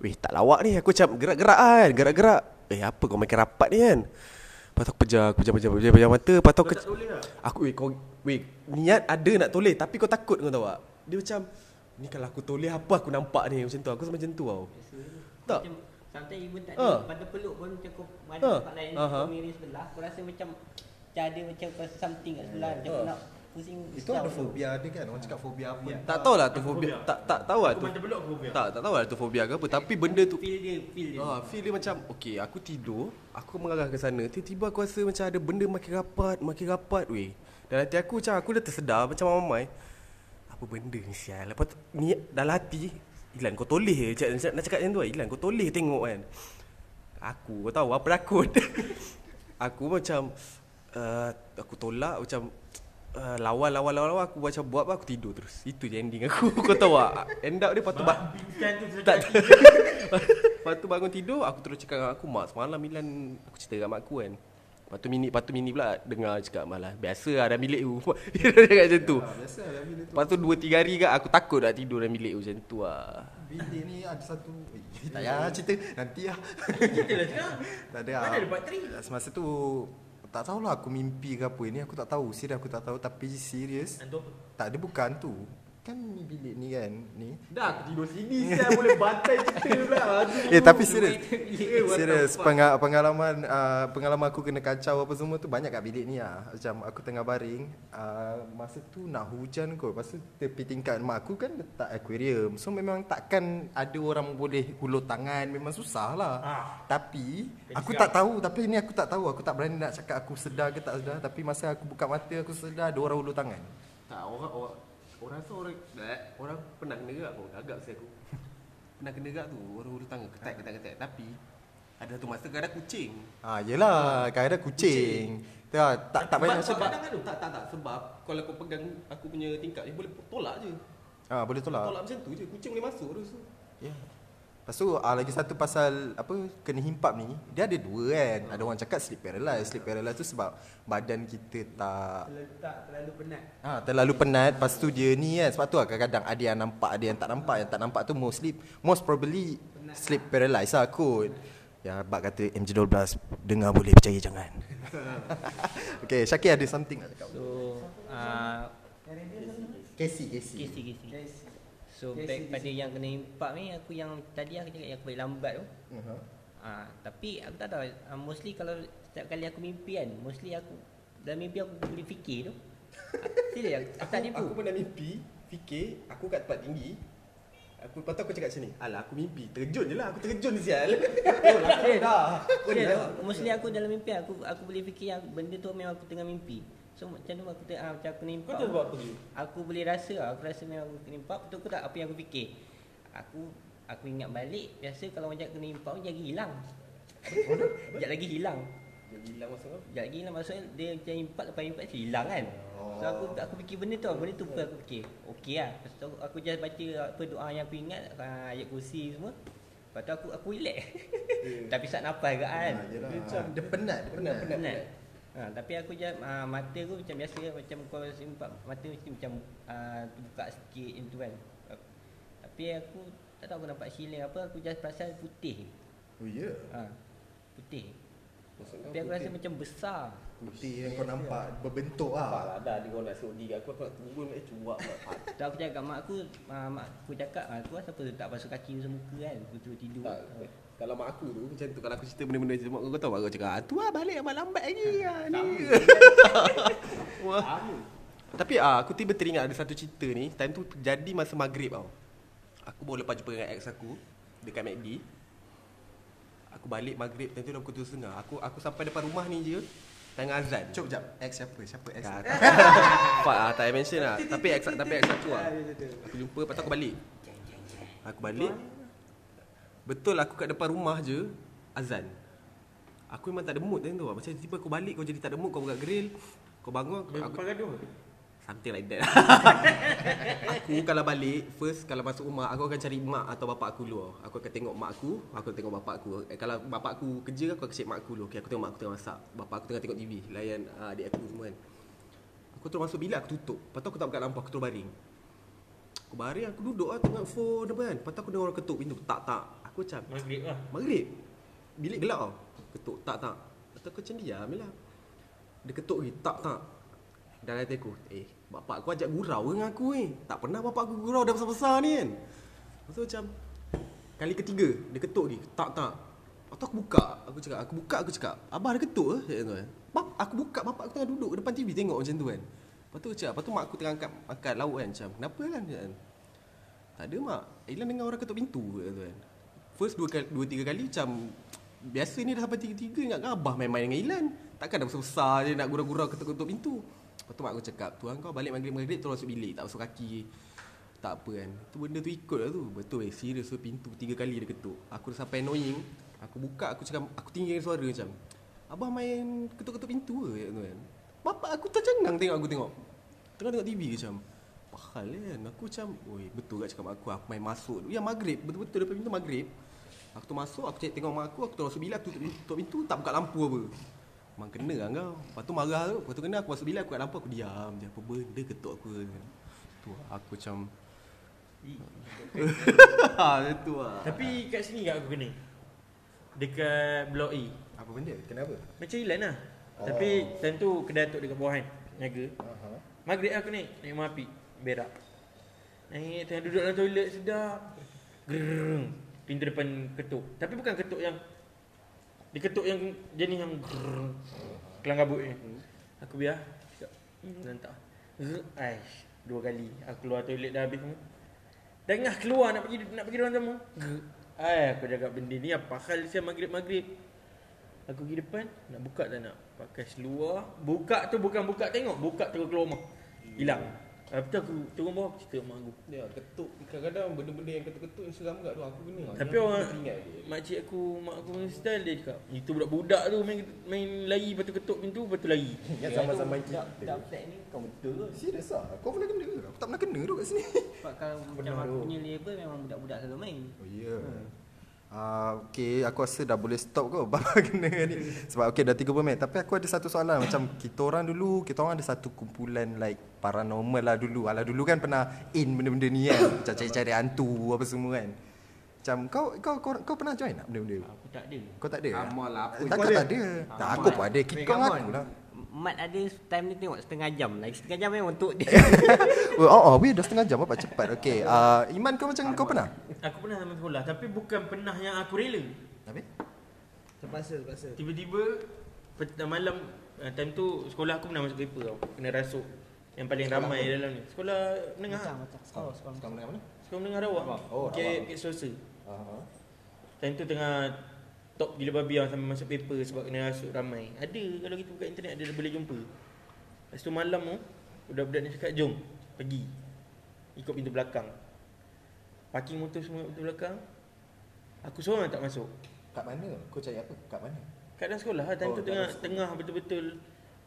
weh tak lawak ni. Aku macam gerak-gerak kan, gerak-gerak. Eh apa kau makin rapat ni kan? Lepas tu aku pejam, aku pejam, pejam, pejam, pejam mata. Lepas tu aku, Kau tak boleh lah aku weh kau, weh niat ada nak toleh tapi kau takut kau tahu tak? Dia macam, ni kalau aku toleh apa aku nampak ni macam tu. Aku rasa macam tu tau. Tak. Macam sometimes even tak Ha. ada pada peluk pun macam kau mana Ha. tempat lain Aha. kau miring sebelah kau rasa macam macam ada macam kau something kat sebelah macam Ha. kau nak pusing Itu ada fobia dia kan. Orang cakap fobia apa. Tak tahulah tu fobia. Tak tak tahu lah tu. Tak, tak tahu lah tu fobia ke apa Tapi benda tu feel dia feel dia Ah, feel dia macam Okay aku tidur Aku mengarah ke sana Tiba-tiba aku rasa macam ada benda makin rapat Makin rapat weh Dalam hati aku macam Aku dah tersedar macam mamai Apa benda ni sial Lepas tu ni dalam hati Ilan kau toleh je. Nak, nak cakap macam tu lah. Ilan kau toleh tengok kan. Aku kau tahu apa rakut. [laughs] Aku macam uh, Aku tolak macam uh, Lawan lawan lawan lawan Aku macam buat apa Aku tidur terus. Itu je ending aku. [laughs] Kau tahu tak? End up dia tu ba- tak, [laughs] tu bangun tidur Aku terus cakap dengan aku Mak semalam Milan Aku cerita dengan mak aku kan Lepas tu Mini Lepas tu Mini pula Dengar cakap malah Biasa lah dalam bilik tu. [laughs] Dia cakap macam tu. Biasa lah bila tu. Lepas tu 2-3 hari kan Aku takut nak tidur dalam bilik tu Macam tu lah. Bilik ni ada satu eh, Tak payah. cerita. Nanti lah. Kita lah sekarang [laughs] Tak ada Mana lah. ada part three? Semasa tu Tak tahulah aku mimpi ke apa Ini. Aku tak tahu Serius aku tak tahu Tapi serius Hantu apa? Tak ada bukan tu kan ni bilik ni kan ni. Dah aku tidur sini saya boleh bantai cerita pula. Aduh. Eh tapi serius. Eh, Serius pengalaman uh, pengalaman aku kena kacau apa semua tu banyak kat bilik ni lah. Macam aku tengah baring, uh, masa tu nak hujan kot. Tu tepi tingkat mak aku kan letak aquarium. So memang takkan ada orang boleh hulur tangan, memang susah lah. Ah. Tapi aku tak tahu, tapi ni aku tak tahu. Aku tak berani nak cakap aku sedar ke tak sedar, tapi masa aku buka mata aku sedar ada orang hulur tangan. Tak orang orang orang rasa orang eh, orang pernah kena gerak pun agak saya aku. Pernah kena gerak tu orang hulu tangga ketat ketat ketat tapi ada satu masa kadang kucing. Ah yelah, kadang kucing. Tak tak, tak banyak sebab sebab. kadang tak tak tak sebab kalau kau pegang aku punya tingkap ni boleh tolak je. Ah boleh tolak. Tolak macam tu je kucing boleh masuk terus tu. Ya. Lepas tu ah, lagi satu pasal apa kena himpap ni, dia ada dua kan. Ada orang cakap sleep paralysis. Sleep paralysis tu sebab badan kita tak Terletak terlalu penat. ah terlalu penat. Lepas tu dia ni kan. Sebab tu lah kadang-kadang ada yang nampak, ada yang tak nampak. Yang tak nampak tu mostly most probably sleep paralysis lah kot. Ya, bak kata MJ12 dengar boleh percaya jangan. [laughs] okay, Syakir ada something nak cakap. So uh, Casey, Casey. Kisi kisi. So back pada yang kena impak ni aku yang tadi aku cakap yang aku balik lambat tu. Uh-huh. Ah, tapi aku tak tahu uh, mostly kalau setiap kali aku mimpi kan, mostly aku dalam mimpi aku boleh fikir tu. [laughs] Serius, aku tak Aku, tipu. aku pernah mimpi fikir aku kat tempat tinggi Aku lepas aku cakap macam ni Alah aku mimpi Terjun je lah Aku terjun [laughs] sial [laughs] Oh lah dah Serius, mostly aku dalam mimpi aku aku boleh fikir yang benda tu memang aku tengah mimpi. So macam tu aku tengah ah, macam aku nimpak. Kau tu buat apa tu? Aku boleh rasa lah, aku rasa memang aku nimpak betul aku tak apa yang aku fikir. Aku aku ingat balik biasa kalau macam aku nimpak dia hilang. [laughs] Sekejap lagi hilang. Dia bilang masa kau Sekejap lagi hilang maksudnya dia macam impak lepas impak dia hilang kan. So aku aku fikir benda tu, benda tu pun aku fikir. Okey lah. Lepas tu aku just baca apa doa yang aku ingat, ah, ayat kursi semua. Lepas tu aku aku relax. Tapi [laughs] sak nafas ke kan. Ah, yelah. Dia penat, dia penat. Penat. Ha, tapi aku je uh, mata aku macam biasa macam kau simpak mata mesti macam uh, buka sikit macam tu kan. Tapi aku tak tahu aku nampak siling apa aku just perasan putih. Oh ya. Ha, putih. Maksud Tapi aku rasa macam besar. Putih yang kau nampak berbentuk Tak ah. lah dah dia kau nak suruh diri aku Aku nak turun Eh cuak pula [laughs] Tak aku cakap mak aku, uh, mak aku cakap ah tu siapa tak basuh kaki semuka kan. Aku tu tidur. Tak, kalau mak aku tu macam tu kalau aku cerita benda-benda macam mak aku kau tahu aku cakap ah tu lah balik abang lambat lagi ah ni. [laughs] Wah. Tapi ah aku tiba teringat ada satu cerita ni time tu terjadi masa maghrib tau. Aku baru lepas jumpa dengan ex aku dekat McD. Aku balik maghrib time tu dah pukul 7.30. Aku aku sampai depan rumah ni je tengah azan. Cuk jap. X siapa? Siapa X? Tak, [laughs] tak. Pak ah, tak payah mention lah. [laughs] Tapi ex tapi ex aku lah. Aku jumpa lepas tu aku balik. Aku balik. Betul aku kat depan rumah je azan. Aku memang tak ada mood tu. lah. Macam tiba aku balik kau jadi tak ada mood kau buka grill. Kau bangun aku, aku gaduh. Something like that. [laughs] aku kalau balik first kalau masuk rumah aku akan cari mak atau bapak aku dulu. Aku akan tengok mak aku, aku akan tengok bapak aku. Eh, kalau bapak aku kerja aku akan cek mak aku dulu. Okay, aku tengok mak aku tengah masak. Bapak aku tengah tengok TV, layan uh, adik aku semua kan. Aku terus masuk bilik aku tutup. Lepas tu aku tak buka lampu aku terus baring. Aku baring aku duduk lah tengok phone apa kan. Lepas tu aku dengar orang ketuk pintu. Tak tak. Aku macam Maghrib lah. Maghrib Bilik gelap tau Ketuk tak tak Lepas tu aku macam diam je lah Dia ketuk lagi tak tak Dan hati aku Eh bapak aku ajak gurau dengan aku ni Tak pernah bapak aku gurau dah besar-besar ni kan. Lepas tu macam Kali ketiga Dia ketuk lagi. Tak tak. Lepas tu aku buka Aku cakap Aku buka aku cakap Abah ada ketuk ke tu kan. Bap, Aku buka bapak aku tengah duduk Depan TV tengok macam tu kan. Lepas tu cakap Lepas tu mak aku tengah angkat Angkat lauk kan. Macam kenapa kan? kan. Tak ada mak. Ilan dengar orang ketuk pintu ke tu kan. First dua kali, dua tiga kali macam biasa ni dah sampai tiga-tiga ingat kan abah main-main dengan Ilan. Takkan dah besar-besar je nak gurau-gurau ketuk-ketuk pintu. Lepas tu mak aku cakap, tuan kau balik maghrib-maghrib terus masuk bilik, tak masuk kaki. Tak apa kan. Tu benda tu ikut lah tu. Betul eh, serius tu pintu tiga kali dia ketuk. Aku dah sampai annoying. Aku buka, aku cakap, aku tinggikan suara macam, abah main ketuk-ketuk pintu ke tu kan. Bapak aku tercengang tengok aku tengok. Tengah tengok TV macam, Pahal kan Aku macam Oi betul kat cakap mak aku Aku main masuk Ya maghrib Betul-betul depan pintu maghrib Aku tu masuk Aku cek tengok mak aku Aku terus masuk bilik Aku tutup pintu, tutup pintu Tak buka lampu apa Memang kena lah kau Lepas tu marah tu Lepas tu kena aku masuk bilik Aku buka lampu Aku diam je Apa benda ketuk aku Tu aku macam Ha [laughs] tu lah Tapi kat sini kat aku kena. Dekat blok E. Apa benda? Kenapa? Macam Ilan lah. Oh. Tapi time tu kedai Datuk dekat bawah kan. Niaga. Aha. Maghrib aku naik. Naik rumah api. Berak. Naik tengah duduk dalam toilet sedap. Gerrrr. Pintu depan ketuk. Tapi bukan ketuk yang dia ketuk yang jenis yang gerrrr. kelang kabut ni. Aku biar. Cakap, Hmm, lantak. Aish, dua kali. Aku keluar toilet dah habis semua. Tengah keluar nak pergi nak pergi ruang tamu. Ai, aku jaga benda ni apa hal siap maghrib-maghrib. Aku pergi depan, nak buka tak nak? Pakai seluar. Buka tu bukan buka tengok, buka terus keluar rumah. Hilang. Lepas tu aku turun bawah aku cerita mak aku. Ya, ketuk kadang-kadang benda-benda yang ketuk-ketuk yang seram kat tu aku kena. Tapi Yang orang teringat dia. makcik aku, mak aku punya style dia cakap, itu budak-budak tu main main lari lepas tu ketuk pintu lepas tu lari. [laughs] Ingat zaman-zaman kita. Tak flat ni kau betul ke? Serius ah? Kau pernah kena ke? Aku tak pernah kena tu kat sini. Sebab kalau macam aku punya label memang budak-budak selalu main. Oh ya. Yeah. Ah, okay, aku rasa dah boleh stop kau [laughs] Bapa kena ni. Sebab okay dah 30 minit. Tapi aku ada satu soalan macam kita orang dulu, kita orang ada satu kumpulan like paranormal lah dulu. Alah dulu kan pernah in benda-benda ni kan. Macam cari-cari hantu apa semua kan. Macam kau kau kau, kau pernah join tak benda-benda? tu? Aku tak ada. Kau tak ada? Amal lah, Takkan kau tak ada. Tak aku pun ada. Kau dengan aku lah. Mat ada time ni tengok setengah jam. Lagi setengah jam memang untuk dia. [laughs] oh, oh, oh, weh dah setengah jam apa cepat. Okay. Uh, Iman kau macam kau pernah? Aku pernah zaman sekolah tapi bukan pernah yang aku rela. Habis? Terpaksa, terpaksa. Tiba-tiba pet- malam uh, time tu sekolah aku pernah masuk paper tau. Kena rasuk. Yang paling ramai dalam ni. Sekolah menengah. Macam macam sekolah sekolah. Kau mendengar mana? Sekolah menengah Rawak. Oh, okay, Rawak. okay, swasta. Uh-huh. Time tu tengah top gila babi orang sampai masuk paper sebab kena rasuk ramai. Ada kalau kita buka internet ada boleh jumpa. Lepas tu malam tu budak-budak ni cakap jom pergi. Ikut pintu belakang. Parking motor semua pintu belakang. Aku seorang tak masuk. Kat mana? Kau cari apa? Kat mana? Kat dalam sekolah lah. Time Oh, tu tengah sekolah. tengah betul-betul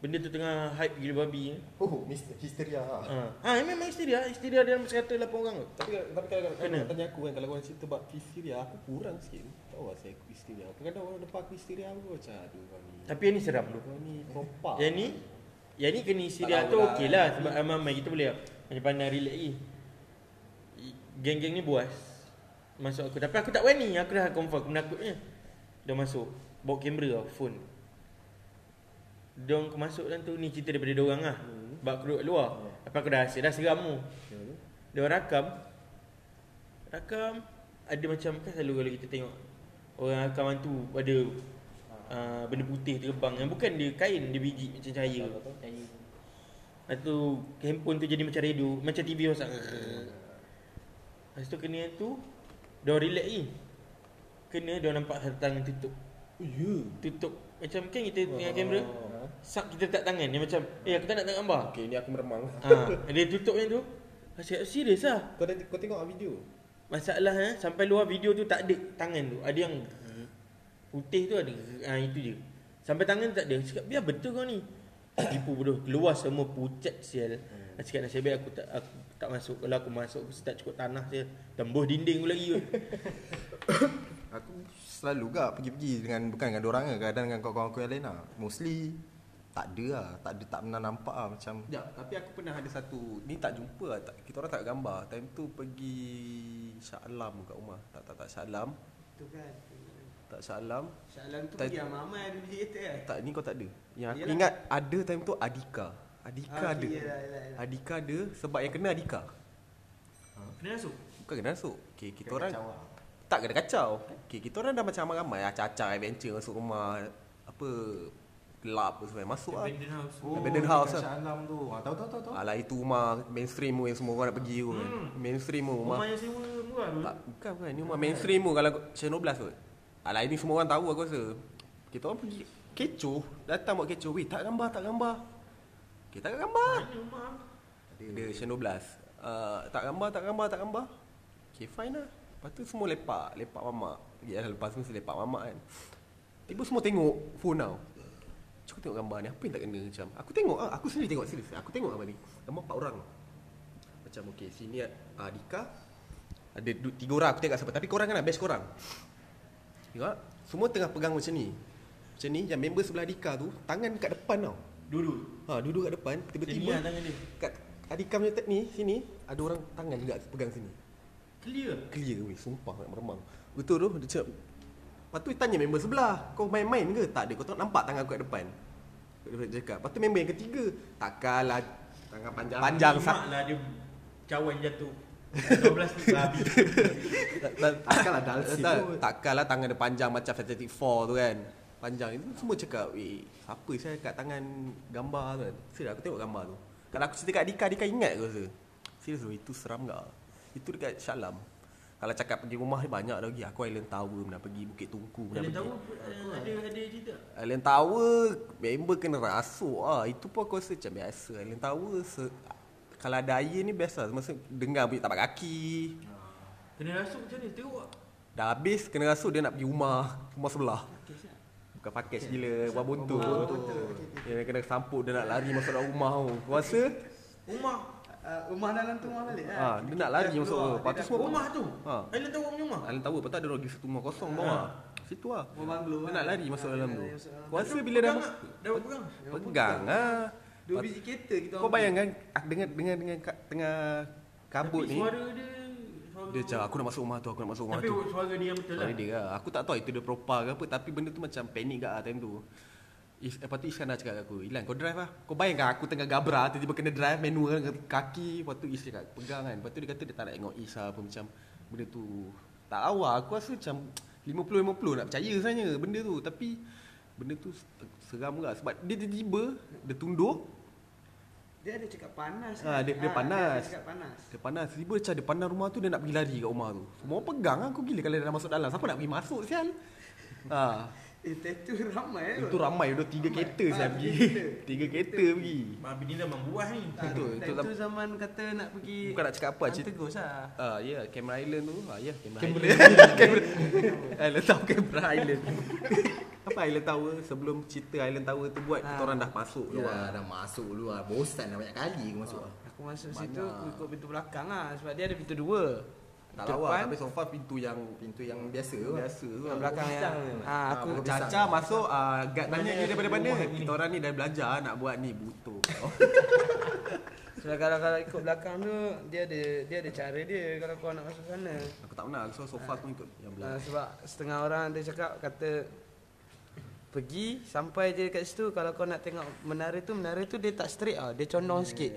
benda tu tengah hype gila babi. Oh. Hysteria. Ha. Ha, memang histeria. Histeria dalam 108 orang tu. Tapi tapi kalau kau tanya aku kan kalau kau cerita bab histeria aku kurang sikit. Tahu lah saya aku histeria. Kadang-kadang orang depan aku histeria aku macam aduh kau ni. Tapi yang ni seram tu. Kau ni propak. Yang ni Yang ni kena histeria Tak tu tahu lah. okey lah. Sebab ramai kita boleh Macam pandang relax lagi. Geng-geng ni buas. Masuk aku. Tapi aku tak berani. Aku dah confirm. Aku menakutnya. Dah masuk. Bawa kamera tau Phone. Diorang masuk dalam tu Ni cerita daripada diorang lah. Hmm. Sebab aku duduk kat luar Apa aku dah rasa Dah seram tu Diorang rakam. Rakam. Ada macam Kan selalu kalau kita tengok Orang rakam hantu Ada uh, Benda putih terbang Yang bukan dia kain Dia biji macam cahaya. Cahaya. Lepas tu Handphone tu jadi macam radio Macam TV rosak Lepas tu kena yang tu Dia relax lagi. Kena dia nampak satu tangan tutup. Oh ya. Tutup. Macam kan kita tengok kamera Sap kita letak tangan. Dia macam Eh aku tak nak tengok gambar. Okey ni aku meremang. ha, Dia tutup yang tu. Aku cakap serius lah Kau dah kau tengok ah video? Masalah eh, sampai luar video tu tak ada tangan tu. Ada yang putih tu ada. Ha, itu je. Sampai tangan tak ada. Cakap biar betul kau ni. [coughs] Tipu bodoh. Keluar semua pucat sial. Aku cakap nasib baik aku tak aku tak masuk. Kalau aku masuk aku start cukup tanah je. Tembus dinding aku lagi kot. [coughs] Aku selalu gak pergi-pergi dengan bukan dengan orang ke, kadang dengan kawan-kawan aku yang lain lah. Mostly tak ada lah, tak ada tak pernah nampak lah macam Ya, tapi aku pernah ada satu ni tak jumpa lah. Tak, kita orang tak gambar. Time tu pergi Shah Alam kat rumah. Tak tak tak Shah Alam. Tu kan. Tak Shah Alam. Soalan tu Tak- pergi sama Amai ada cerita kan. Tak ni kau tak ada. Yang aku ingat ada time tu Adika. Adika Ah, ada. okey, yelah, yelah, yelah. Adika ada sebab yang kena Adika. Kena masuk. Bukan kena masuk. Okey, kita Kena orang kacau lah. tak kena kacau. Okey, kita orang dah macam ramai-ramai acah-acah adventure masuk rumah apa gelap apa semua masuk lah. Abandoned house. Oh, Abandoned house lah. Alam tu. Ha, tahu tahu tahu tahu. Alah itu rumah mainstream tu yang semua orang nak pergi tu kan. Mainstream tu rumah. Rumah yang sewa murah tu. Tak, bukan bukan. Ni rumah mainstream tu kalau Channel 12 tu. Alah ini semua orang tahu aku rasa. Kita orang pergi kecoh, datang buat kecoh. Weh, tak gambar, tak gambar. Kita tak gambar. Mana rumah? Ada Channel 12. Uh, tak gambar, tak gambar, tak gambar. Okay, fine lah. Lepas tu semua lepak, lepak mamak. Ya, lepas tu mesti lepak mamak kan. Tiba semua tengok phone tau. Cuba tengok gambar ni, apa yang tak kena macam. Aku tengok ah, aku sendiri tengok serius. Aku tengok gambar ni. Gambar empat orang. Macam okey, sini uh, Dika. Ada du- tiga orang aku tengok siapa tapi korang kan lah, best korang. Tengok, ah, semua tengah pegang macam ni. Macam ni, yang member sebelah Dika tu, tangan kat depan tau. Duduk. Ha, duduk kat depan, Sini tiba-tiba lah tangan dia. kat Adika punya ni sini ada orang tangan juga pegang sini. Clear. Clear weh, sumpah nak meremang. Betul tu dia cakap. Lepas tu dia tanya member sebelah, kau main-main ke? Tak ada, kau tak nampak tangan aku kat depan. Dia cakap. Lepas tu member yang ketiga, takkanlah tangan panjang. Panjang Mak lah dia cawan jatuh. 12 tu babi. Takkanlah dalsi tak, tu. Takkanlah tangan dia panjang macam Fantastic Four tu kan Panjang itu semua cakap Weh siapa saya kat tangan gambar tu kan Serius aku tengok gambar tu Kalau aku cerita kat Dika Dika ingat ke rasa Serius tu itu seram tak Itu dekat Shalam Kalau cakap pergi rumah ni banyak lagi. Aku Island Tower pernah pergi Bukit Tungku pernah Kalian pergi. Tahu eh, ada ada cerita? Island Tower Member kena rasuk ah. Itu pun aku rasa macam biasa. Island Tower se, Kalau ada air ni biasa Masa dengar bunyi tapak kaki. Kena rasuk macam ni? Teruk? Dah habis kena rasuk dia nak pergi rumah. Rumah sebelah. Bukan paket gila Buat bontot Dia kena sampuk dia nak lari masuk dalam rumah tu. Kau rasa? Rumah. Uh, rumah dalam tu rumah balik ha, Dia nak lari masuk. tu Lepas tu semua Rumah tu. Ha. Island tahu punya rumah. Alan tahu Lepas tu ada lagi satu rumah kosong bawah. Situ lah. Rumah banglo. Dia nak lari masuk dalam tu. Pegang bila dah tak? Dah pegang. Pegang lah. Dua biji kereta kita Kau bayangkan ah, Dengan dengan dengan tengah kabut Tapi ni Suara dia Dia cakap aku nak masuk rumah tu Aku nak masuk rumah Tapi tu. suara dia yang betul lah. Suara dia lah. Aku tak tahu itu dia propa ke apa Tapi benda tu macam panik ke lah time tu Is, lepas tu Iskandar cakap kat aku Ilan kau drive lah Kau bayangkan aku tengah gabra Tiba-tiba kena drive manual dengan kaki. Lepas tu Is cakap pegang kan. Lepas tu dia kata dia tak nak tengok Is lah apa Macam benda tu. Tak lah Aku rasa macam 50-50 nak percaya sebenarnya benda tu. Tapi Benda tu seram juga Sebab dia tiba-tiba Dia tunduk. Dia ada cakap panas Ah, dia- dia Ah, panas. Dia cakap panas. Dia panas. Tiba macam dia pandang rumah tu Dia nak pergi lari kat rumah tu. Semua orang pegang lah Aku gila kalau dia dah masuk dalam. Siapa nak pergi masuk sial? Ha. Eh tattoo [laughs] ramai Itu ramai Udah tiga kereta Ah, saya tiga pergi. Tiga kereta pergi Babi ni dah membuah ni. Betul, itu Itu zam- zaman kata nak pergi Bukan nak cakap apa cerita Antegus lah Ah ya, Cameron Island tu. Ah ya, Cameron Island. Cameron. Island [laughs] tahu Cameron Island. [laughs] apa Island Tower sebelum cerita Island Tower tu buat kita Ah. orang dah masuk Ya, luar. dah masuk lah. Bosan dah banyak kali aku masuk. Aku masuk situ Aku ikut pintu belakang lah Sebab dia ada pintu dua Tak lawa depan, tapi so far pintu yang Pintu yang biasa tu lah. biasa tu. Yang belakang yang ah, Aku Aku Caca masuk ah guard tanya dia daripada mana? Kita orang ni dah belajar nak buat ni butuh. [laughs] Sebab kalau kalau ikut belakang tu Dia ada dia ada cara dia Kalau kau nak masuk sana Aku tak pernah so so far aku ikut yang Ah, belakang. Sebab setengah orang dia cakap Kata Pergi Sampai je dekat situ Kalau kau nak tengok menara tu Menara tu dia tak straight tau Dia condong sikit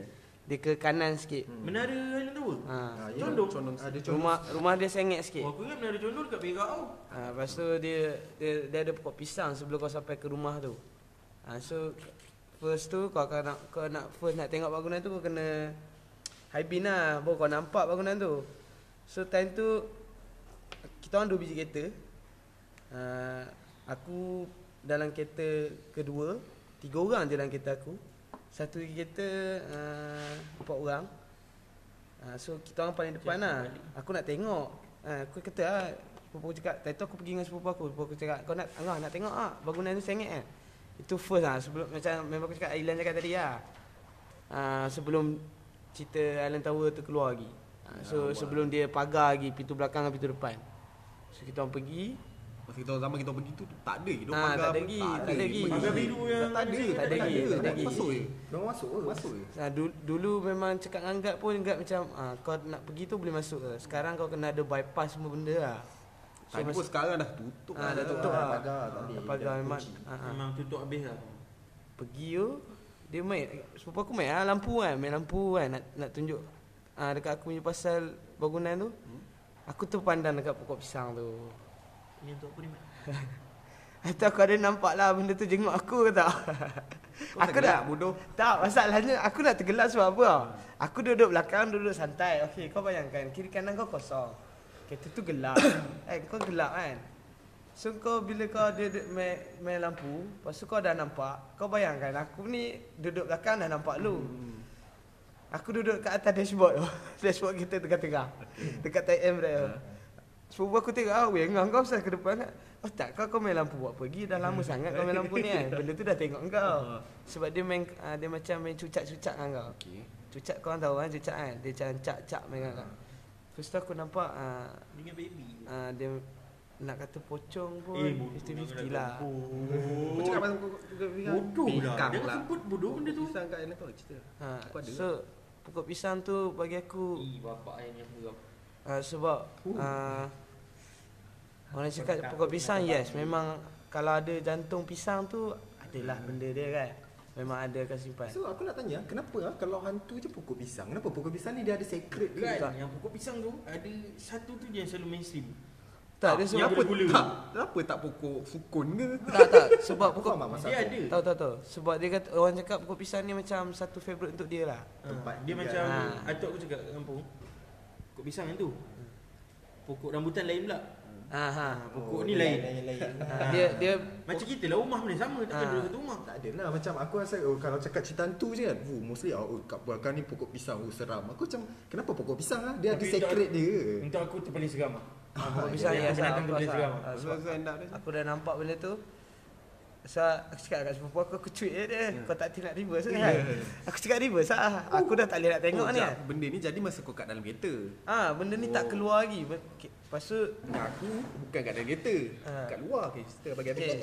Dia ke kanan sikit Menara Island Tower. ha. Ah, ya. Condong. Condong. Ada condong. Rumah rumah dia sengit sikit Oh, aku ingat menara condong dekat Perak tau. ha, Lepas tu dia, dia Dia ada pokok pisang Sebelum kau sampai ke rumah tu ha, So First tu kau akan nak Kau nak first nak tengok bangunan tu Kau kena High beam lah Baru kau nampak bangunan tu So time tu Kita orang dua biji kereta uh, Aku Dalam kereta kedua Tiga orang je dalam kereta aku Satu kereta uh, Empat orang. Uh, So kita orang paling depan lah. Aku nak tengok. Uh, Aku kata lah Sepupu aku cakap Tadi tu aku pergi dengan sepupu aku. Sepupu aku cakap Kau nak Angah nak tengok ah Bangunan tu sengit kan Itu first lah. Sebelum macam Memang aku cakap Ailan cakap tadi lah. Uh, Sebelum Cerita Island Tower tu keluar lagi. Uh, So sebelum dia pagar lagi Pintu belakang dan pintu depan. So kita orang pergi kita orang zaman kita pergi tu tak ada gitu Ah, tak ada lagi, tak ada lagi. Pagar biru yang tak ada, Tak ada lagi, tak ada lagi. Masuk je. Diorang masuk ke? Masuk je. Nah, dulu, dulu memang cakap dengan guard pun guard macam ah, kau nak pergi tu boleh masuk ke. Sekarang kau kena ada bypass semua benda lah. So, Tadi pun sekarang dah tutup. ah, dah tutup lah. pagar tak. Dah pagar memang. Ah, ah. Memang tutup habis lah. Pergi tu dia main sepupu aku main ah, lampu kan, main lampu kan nak nak tunjuk ah dekat aku punya pasal bangunan tu. Aku tu pandang dekat pokok pisang tu. Ini untuk apa ni, Mat? [laughs] Atau aku ada nampak lah benda tu jenguk aku ke tak? aku tergelak, dah bodoh. Tak, masalahnya aku nak tergelak sebab apa tau? Aku duduk belakang, duduk santai. Okey, kau bayangkan kiri kanan kau kosong. Kereta tu gelap. [coughs] eh, kau gelap kan? So kau bila kau duduk main, main lampu, lepas tu kau dah nampak, kau bayangkan aku ni duduk belakang dah nampak lu. Aku duduk kat atas dashboard tu. [laughs] dashboard kita tengah-tengah. Dekat TM dia. Sepupu aku tengok ah, weh ngau kau pasal ke depan kan. Oh tak kau kau main lampu buat pergi dah lama [laughs] sangat kau main lampu ni kan. Benda tu dah tengok kau. Sebab dia main ah, dia macam main cucak-cucak dengan kau. Okey. Cucak kau orang tahu kan cucak kan. Dia macam cak-cak main dengan kau. Lepas tu aku nampak ah, Dengan baby. ah, dia nak kata pocong pun Eh, bodoh. 50-50 lah. Kau cakap pasal kau kau Bodoh lah. Jangan lah. sebut bodoh benda tu. Pisang kat Island tu cerita. Ha, Aku ada. so pokok pisang tu bagi aku Ih, bapak ayah yang geram. uh, sebab uh, orang cakap pokok pisang yes memang kalau ada jantung pisang tu adalah benda dia kan. Memang ada akan simpan. So aku nak tanya Kenapa ah kalau hantu je pokok pisang Kenapa pokok pisang ni dia ada secret ke? Kan yang pokok pisang tu ada satu tu je yang selalu mainstream. Tak, dia sebab ada gula. Tak, kenapa tak pokok sukun ke? tak tak sebab pokok Dia aku? ada. tahu tahu tahu. Sebab dia kata orang cakap pokok pisang ni macam satu favorite untuk dia lah. Tempat Dia tinggal. macam Ah. atuk aku cakap kat kampung. Pokok pisang yang tu. Pokok rambutan lain pula. Ha ha. Ha, pokok Oh, ni lain. lain, lain. Ha, dia dia Macam kita lah rumah boleh sama takkan Ah. duduk satu rumah. Tak ada lah macam aku rasa oh, kalau cakap cerita hantu je kan oh, mostly oh, kat belakang ni pokok pisang oh, seram aku macam kenapa pokok pisang lah dia ada Tapi secret untuk- dia Untuk aku tu paling seram lah. pokok pisang Yang ya aku tu boleh rasa. seram. Ah, sebab dia Aku dah nampak benda tu So, aku cakap kat sepupu aku, aku cuit je dia. Kau tak nak reverse kan? Aku cakap reverse lah. Aku dah tak boleh nak tengok oh, ni jap, kan. Benda ni jadi masa kau kat dalam kereta Ah, benda ni tak keluar lagi. Be- K- Lepas tu, Nah, Aku bukan kat dalam kereta Ha. Kat luar okay, Cerita bagi habis [laughs] okay.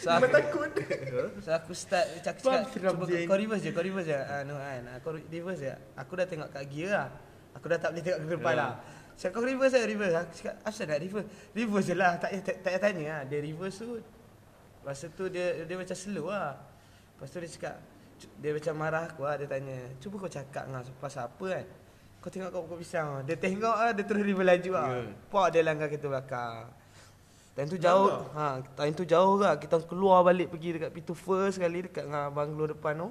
So, aku, takut [laughs] so aku start cakap, cakap cuba je. kau reverse je, kau reverse je. Ah, no kan. Aku reverse je. Aku dah tengok kat gear lah. Aku dah tak boleh tengok ke depan lah. Cakap kau reverse je, reverse. Aku cakap, asal nak reverse? Reverse je lah. Tak payah tak, tak payah tanya lah. Dia reverse tu, Lepas tu dia dia macam slow lah. Lepas tu dia cakap dia macam marah aku lah. Dia tanya, cuba kau cakap dengan pasal apa kan? Kau tengok kau pokok pisang. Dia tengok lah, dia terus reverse laju lah. Ya. Pak dia langgar kereta belakang. Time tu jauh, ha, time tu jauh lah. Kita keluar balik pergi dekat pintu first kali dekat dengan banglo depan tu.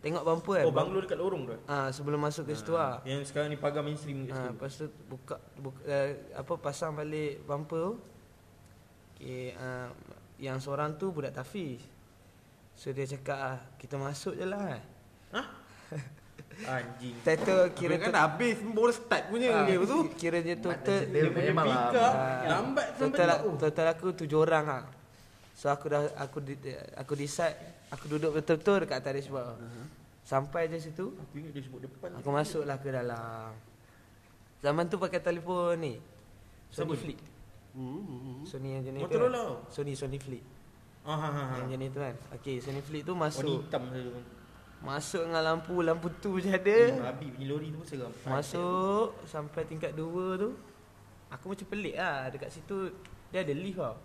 Tengok bumper kan. Oh, banglo dekat lorong tu. Ah sebelum masuk ke situ lah. Yang sekarang ni pagar mainstream kat Ha, situ. lepas tu buka, buka uh, apa pasang balik bumper tu. Okay, uh, yang seorang tu budak tafiz. So dia cakap ah, kita masuk je lah. [laughs] Anjing. Tu Kira kan dah habis Baru start punya ah, dia tu Kira je total Dia punya memang lah. Ah. lambat sampai total, oh. total aku tujuh orang ah. So aku dah aku di, aku decide aku duduk betul-betul dekat atas dashboard. Sampai je situ, Aku ingat dia sebut depan. aku masuklah ke dalam. Zaman tu pakai telefon ni. Sony Siapa? Flip. Hmm, Sony yang jenis tu. Motorola. Kan? Sony Sony Flip. Ah ha ha. ha. Yang jenis tu kan. Okey, Sony Flip tu Warna masuk. hitam tu. Masuk dengan lampu, lampu tu je ada. Babi punya lori tu pun seram. Masuk sampai tingkat 2 tu. Aku macam pelik lah dekat situ dia ada lift tau.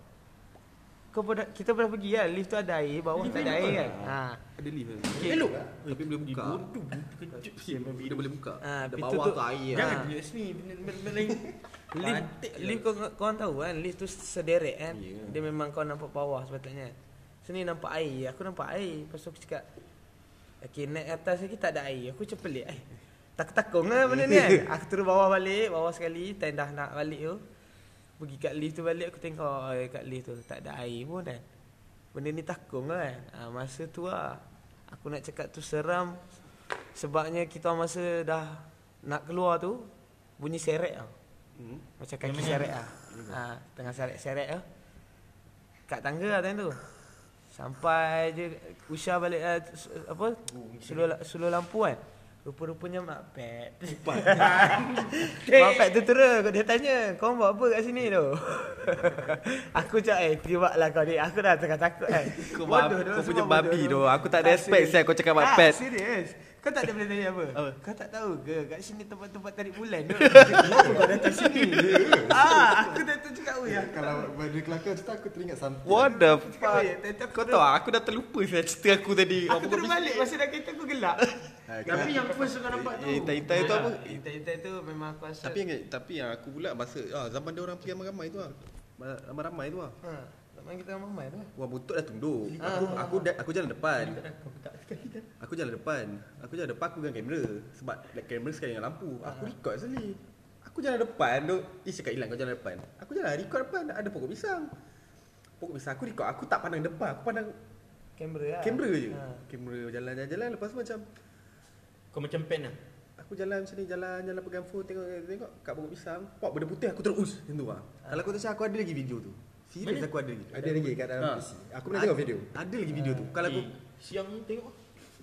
Kau pernah, kita pernah pergi lah Lift tu ada air Bawah Lift tak ada air lah. kan ha. Ada lift kan Okay. Elok. Tapi boleh buka Bodoh, terkejut sih. Dia boleh buka Ah, Dah pintu bawah tu- tu air Jangan Ah. tunjuk sini benda-benda lain. [laughs] Lift, lift kau, kau orang tahu kan Lift tu sederet kan Ya. Dia memang kau nampak bawah sepatutnya Sini nampak air Aku nampak air Lepas tu aku cakap Okay naik atas lagi tak ada air. Aku macam pelik eh. Takut-takut lah benda ni kan Aku turun bawah balik Bawah sekali Time dah nak balik tu. Pergi kat lift tu balik Aku tengok eh, kat lift tu Tak ada air pun kan Benda ni takut kan ha, Masa tu lah Aku nak cakap tu seram. Sebabnya kita masa dah Nak keluar tu Bunyi seret tau. Hmm. macam kaki seret lah. Ha, Tengah seret-seret lah Kat tangga lah time tu Sampai je Usha balik s- Apa? Suluh, suluh lampu kan? Rupa-rupanya Mak Pet. [laughs] Mak Pet tu terus Dia tanya Kau buat apa kat sini tu? [laughs] Aku cakap eh lah kau ni Aku dah tengah takut kan? Kau, Bodoh kau punya babi tu. Aku tak ada expect saya kau cakap Ah, Wattpad Serius Kau tak ada boleh tanya apa? Apa? Kau tak tahu ke Kat sini tempat-tempat tarik bulan tu [laughs] Kenapa kau datang sini [laughs] Ah, Aku dah tu cakap ya Kalau benda kelakar cerita aku teringat something. What the fuck "Oh, ya, Kau tahu aku dah terlupa saya cerita aku tadi Aku terus balik Masa dah kereta aku gelap [laughs] Tapi yang first kau nampak tu. Eh, hitam-hitam tu apa? Intai-intai tu memang aku rasa Tapi yang tapi yang aku pula masa ah, zaman dia orang pergi ramai-ramai tu ah. Ma- Ramai-ramai tu ah. ha, Zaman kita mamai tu Wah buntut dah tunduk. Aku aku da- aku jalan depan. Aku jalan depan. Aku jalan depan aku pegang kamera sebab like, kamera sekali dengan lampu. Aku record sekali. Aku jalan depan tu. Ih cakap hilang kau jalan depan. Aku jalan record depan ada pokok pisang. Pokok pisang aku record. Aku tak pandang depan. Aku pandang Kamera lah kamera je. ha. Kamera jalan-jalan lepas tu macam Kau macam pen lah. Aku jalan macam ni jalan jalan pegang phone tengok tengok kat pokok pisang. Pok benda putih aku terus us macam tu ah. Kalau aku tak cakap aku ada lagi video tu. Serius Mana? aku ada lagi. Ada lagi kat dalam Ha. PC. Aku pernah tengok video. Ada lagi video tu. Kalau aku Eh, siang tengok.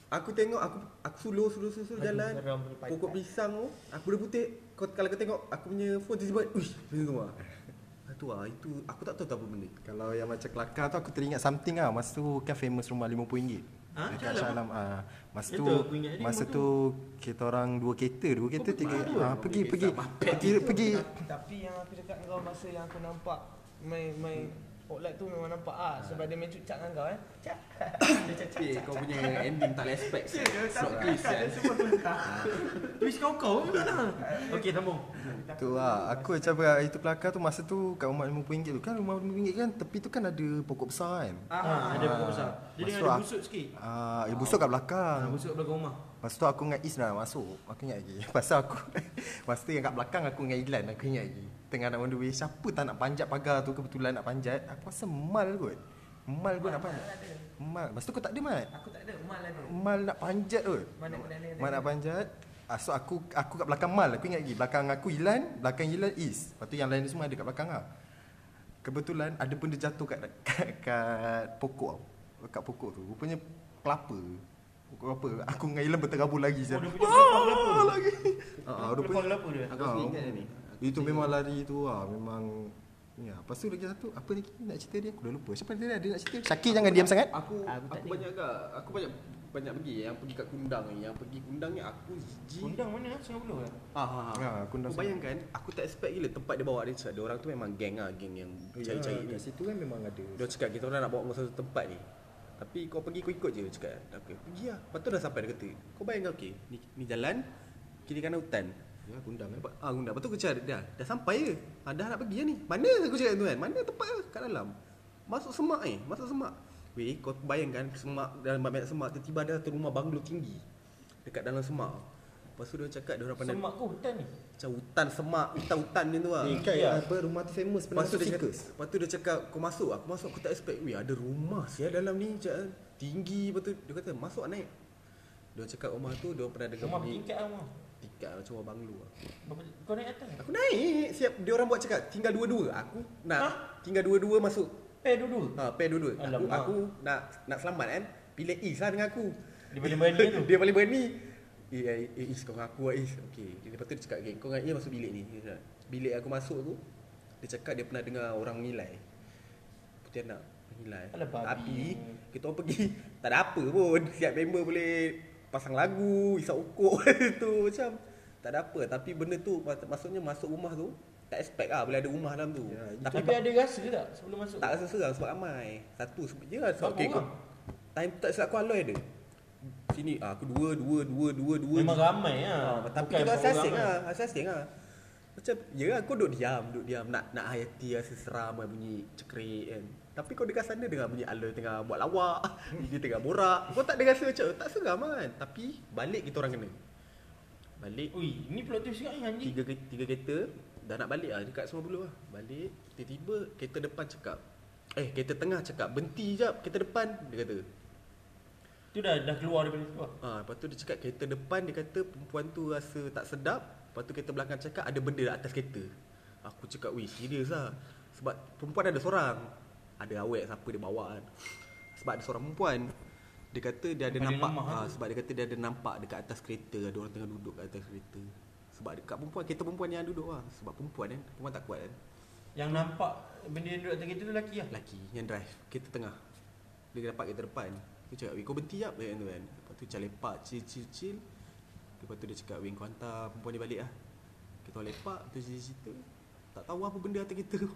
Aku tengok aku aku suluh suluh, suluh Aduh, jalan pokok pisang tu aku dah putih kau kalau kau tengok aku punya phone tiba-tiba uish macam tu ah. Ah, tu ah itu aku tak tahu tu apa benda. Kalau yang macam kelakar tu aku teringat something lah. Masa tu kan famous rumah RM50. Ha? Dekat Shah Alam? Ah, masa Itu tu aku masa tu kita orang dua kereta, dua kereta tiga. Ah, pergi pergi pergi pergi Tapi yang aku cakap kau masa yang aku nampak main main Spotlight tu memang nampak ah sebab dia main cucak dengan kau eh. Cak. [laughs] Dia cak cak. Eh, kau punya ending tak expect. Slot Tak twist kan. semua. Twist kau-kau ke mana? [laughs] Okey, sambung. Tu lah Aku macam itu kelakar tu Masa tu kat rumah RM50 tu Kan rumah RM50 kan Tepi tu kan ada pokok besar kan Ah, ada pokok besar. Dia dengan ada ah. busuk sikit. Ah, uh, busuk kat belakang. Ah, busuk belakang rumah. Lepas tu aku dengan Is dah masuk. Aku ingat lagi. [laughs] Pasal aku Masa tu yang kat belakang aku dengan Ilan aku ingat lagi. Tengah nak on the way. Siapa tak nak panjat pagar tu kebetulan nak panjat. Aku rasa mal kot. Mal kot nak panjat. Mal. Lepas tu kau tak ada mat. Aku tak ada mal ada. Mal nak panjat kot. Mal nak pandai- Mal nak panjat. Ah, so aku aku kat belakang Mal. Aku ingat lagi. Belakang aku Ilan, belakang Ilan Is. Lepas tu yang lain semua ada kat belakang lah. Kebetulan ada benda jatuh kat kat, kat pokok. Kat pokok tu. Rupanya kelapa. Pokok kelapa. Aku dengan Ilan berterabur lagi. Oh, dia punya pelepah kelapa. Ah, lagi. Ah, Pelepah rupanya kelapa dia. Aku ingat ni. Itu memang lari tu lah Memang Ya, lepas tu lagi satu Apa lagi nak cerita dia? Aku dah lupa. Siapa dia? Ada nak cerita? Syakir jangan diam sangat. Aku Aku tak aku banyak agak aku banyak banyak pergi yang pergi kat Kundang ni. Yang pergi Kundang ni aku Ji Undang mana? Singapura lah. ah, ah, ah. Ya, Kundang Kau bayangkan aku tak expect gila tempat dia bawa dia. Dia orang tu memang geng ah geng yang cari-cari ni. Kat situ kan memang ada. Dia cakap kita orang nak bawa kau satu tempat ni. Tapi kau pergi kau ikut je dia cakap. Okay, Pergi lah Lepas tu dah sampai dia kata Kau bayangkan okay Ni, ni jalan Kiri kanan hutan Ya, kan Lepas, ah Gunda Lepas tu aku cakap dah Dah sampai je ah, Dah nak pergi lah ni. Mana? Aku cakap tu kan Mana tempat lah? Kat dalam. Masuk semak ni Masuk semak. Weh kau bayangkan Semak dalam banyak semak Tiba-tiba ada satu rumah banglo tinggi Dekat dalam semak. Lepas tu dia cakap Dia orang pandai Semak ke hutan ni? Macam hutan semak Hutan-hutan ni tu lah. Eh kan Ya. apa rumah tu famous Lepas tu, dia cakap, lepas tu dia cakap Kau masuk Aku masuk. Aku tak expect Weh ada rumah Sia dalam ni cakap, Tinggi. Lepas tu dia kata Masuk lah, naik. Dia cakap rumah tu Dia pernah dengar Rumah bertingkat lah rumah. Tingkat macam rumah banglo Berapa, kau naik atas? Aku naik. Siap Dia orang buat cakap Tinggal dua-dua. Aku nak Tinggal dua-dua masuk. Eh, dua-dua. ha, Pair dua-dua. Aku, aku nak nak selamat kan? Pilih Is lah dengan aku. Dia paling berani tu. Dia paling berani. Eh, eh, eh Is kau dengan aku lah Is Okay Lepas tu dia cakap okay, Kau dengan Is masuk bilik ni. Bilik aku masuk tu Dia cakap dia pernah dengar orang mengilai Putih anak Mengilai Alah. Tapi Kita orang pergi [laughs] Tak ada apa pun. Siap member boleh Pasang lagu Isap ukuk [laughs] tu Macam Tak ada apa Tapi benda tu mak- Maksudnya masuk rumah tu Tak expect lah Boleh ada rumah dalam tu Ya, Tapi, Tapi ada rasa tak sebelum masuk? tak rasa seram sebab ramai Satu sebab je lah sebab okay, kau? Time tak silap aku ada Sini ah, aku dua dua dua dua dua Memang ramai lah. Ah, tapi Bukan kita empat asing lah, asing lah. Macam ya lah, kau duduk diam, duduk diam nak nak hayati rasa seram lah bunyi cekrik kan. Tapi kau dekat sana dengar bunyi aloi tengah buat lawak, [laughs] dia tengah borak. Kau tak ada rasa macam tak seram kan. Tapi balik kita orang kena. Balik Ui, ni plot twist kat ni anjing. tiga tiga kereta dah nak balik lah dekat semua lah. Balik tiba-tiba kereta depan cakap eh kereta tengah cakap berhenti jap kereta depan dia kata. Tu dah dah keluar daripada situ lah. Ha, lepas tu dia cakap kereta depan dia kata perempuan tu rasa tak sedap. Lepas tu kereta belakang cakap ada benda atas kereta. Aku cakap, weh serius lah. Sebab perempuan ada seorang. Ada awet siapa dia bawa kan. Sebab ada seorang perempuan. Dia kata dia ada nampak. lemah Ha, tu. sebab dia kata dia ada nampak dekat atas kereta. Ada orang tengah duduk kat atas kereta. Sebab dekat perempuan, kereta perempuan yang duduk lah. Sebab perempuan kan, perempuan tak kuat kan. Yang nampak benda yang duduk atas kereta tu lelaki lah. Lelaki yang drive kereta tengah Dia dapat kereta depan Dia cakap Weh kau berhenti jap Dia tu kan Lepas tu macam lepak chill chill chill Lepas tu dia cakap Weh kau hantar perempuan ni balik lah Kita lepak Tu cerita-cerita Tak tahu apa benda atas kereta tu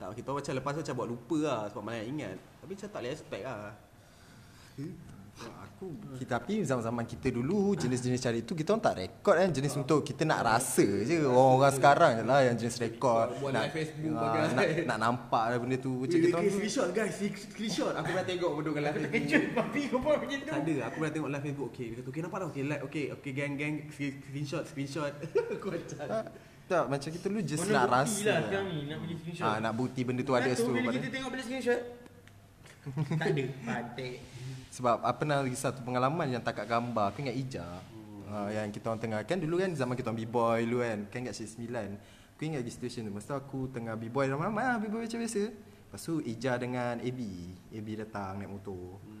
Tak kita macam lepas tu macam buat lupa lah Sebab mana ingat. Tapi macam tak boleh expect lah. Aku kita tapi zaman-zaman kita dulu jenis-jenis cari tu kita orang tak rekod kan jenis untuk kita nak rasa je. Orang-orang sekarang je lah yang jenis rekod Buat nak live Facebook ah, bagai. nak, nak nampak lah benda tu. Macam Eh, kita okay, orang screenshot guys Screenshot. Aku pernah tengok benda kat live Facebook. Kejut babi kau buat macam tu. Tak ada Aku pernah tengok live Facebook Okay. Dia kata okay nampak tak? Okay like okay Okay gang gang Screenshot Screenshot. [laughs] Aku macam Ah, tak macam kita dulu just Mana nak rasa lah sekarang ni nak pergi screenshot. ah, nak bukti benda tu ada Kan tu situ bila pada- kita tengok bila screenshot. [laughs] tak ada. Patik. Sebab apa pernah lagi satu pengalaman yang tak kat gambar Aku ingat Ija hmm. uh, Yang kita orang tengah Kan dulu kan zaman kita orang B-boy dulu kan Kan kat C9 Aku ingat lagi situation tu Masa tu aku tengah B-boy ramai-ramai lah B-boy macam biasa Lepas tu Ija dengan AB AB datang naik motor hmm.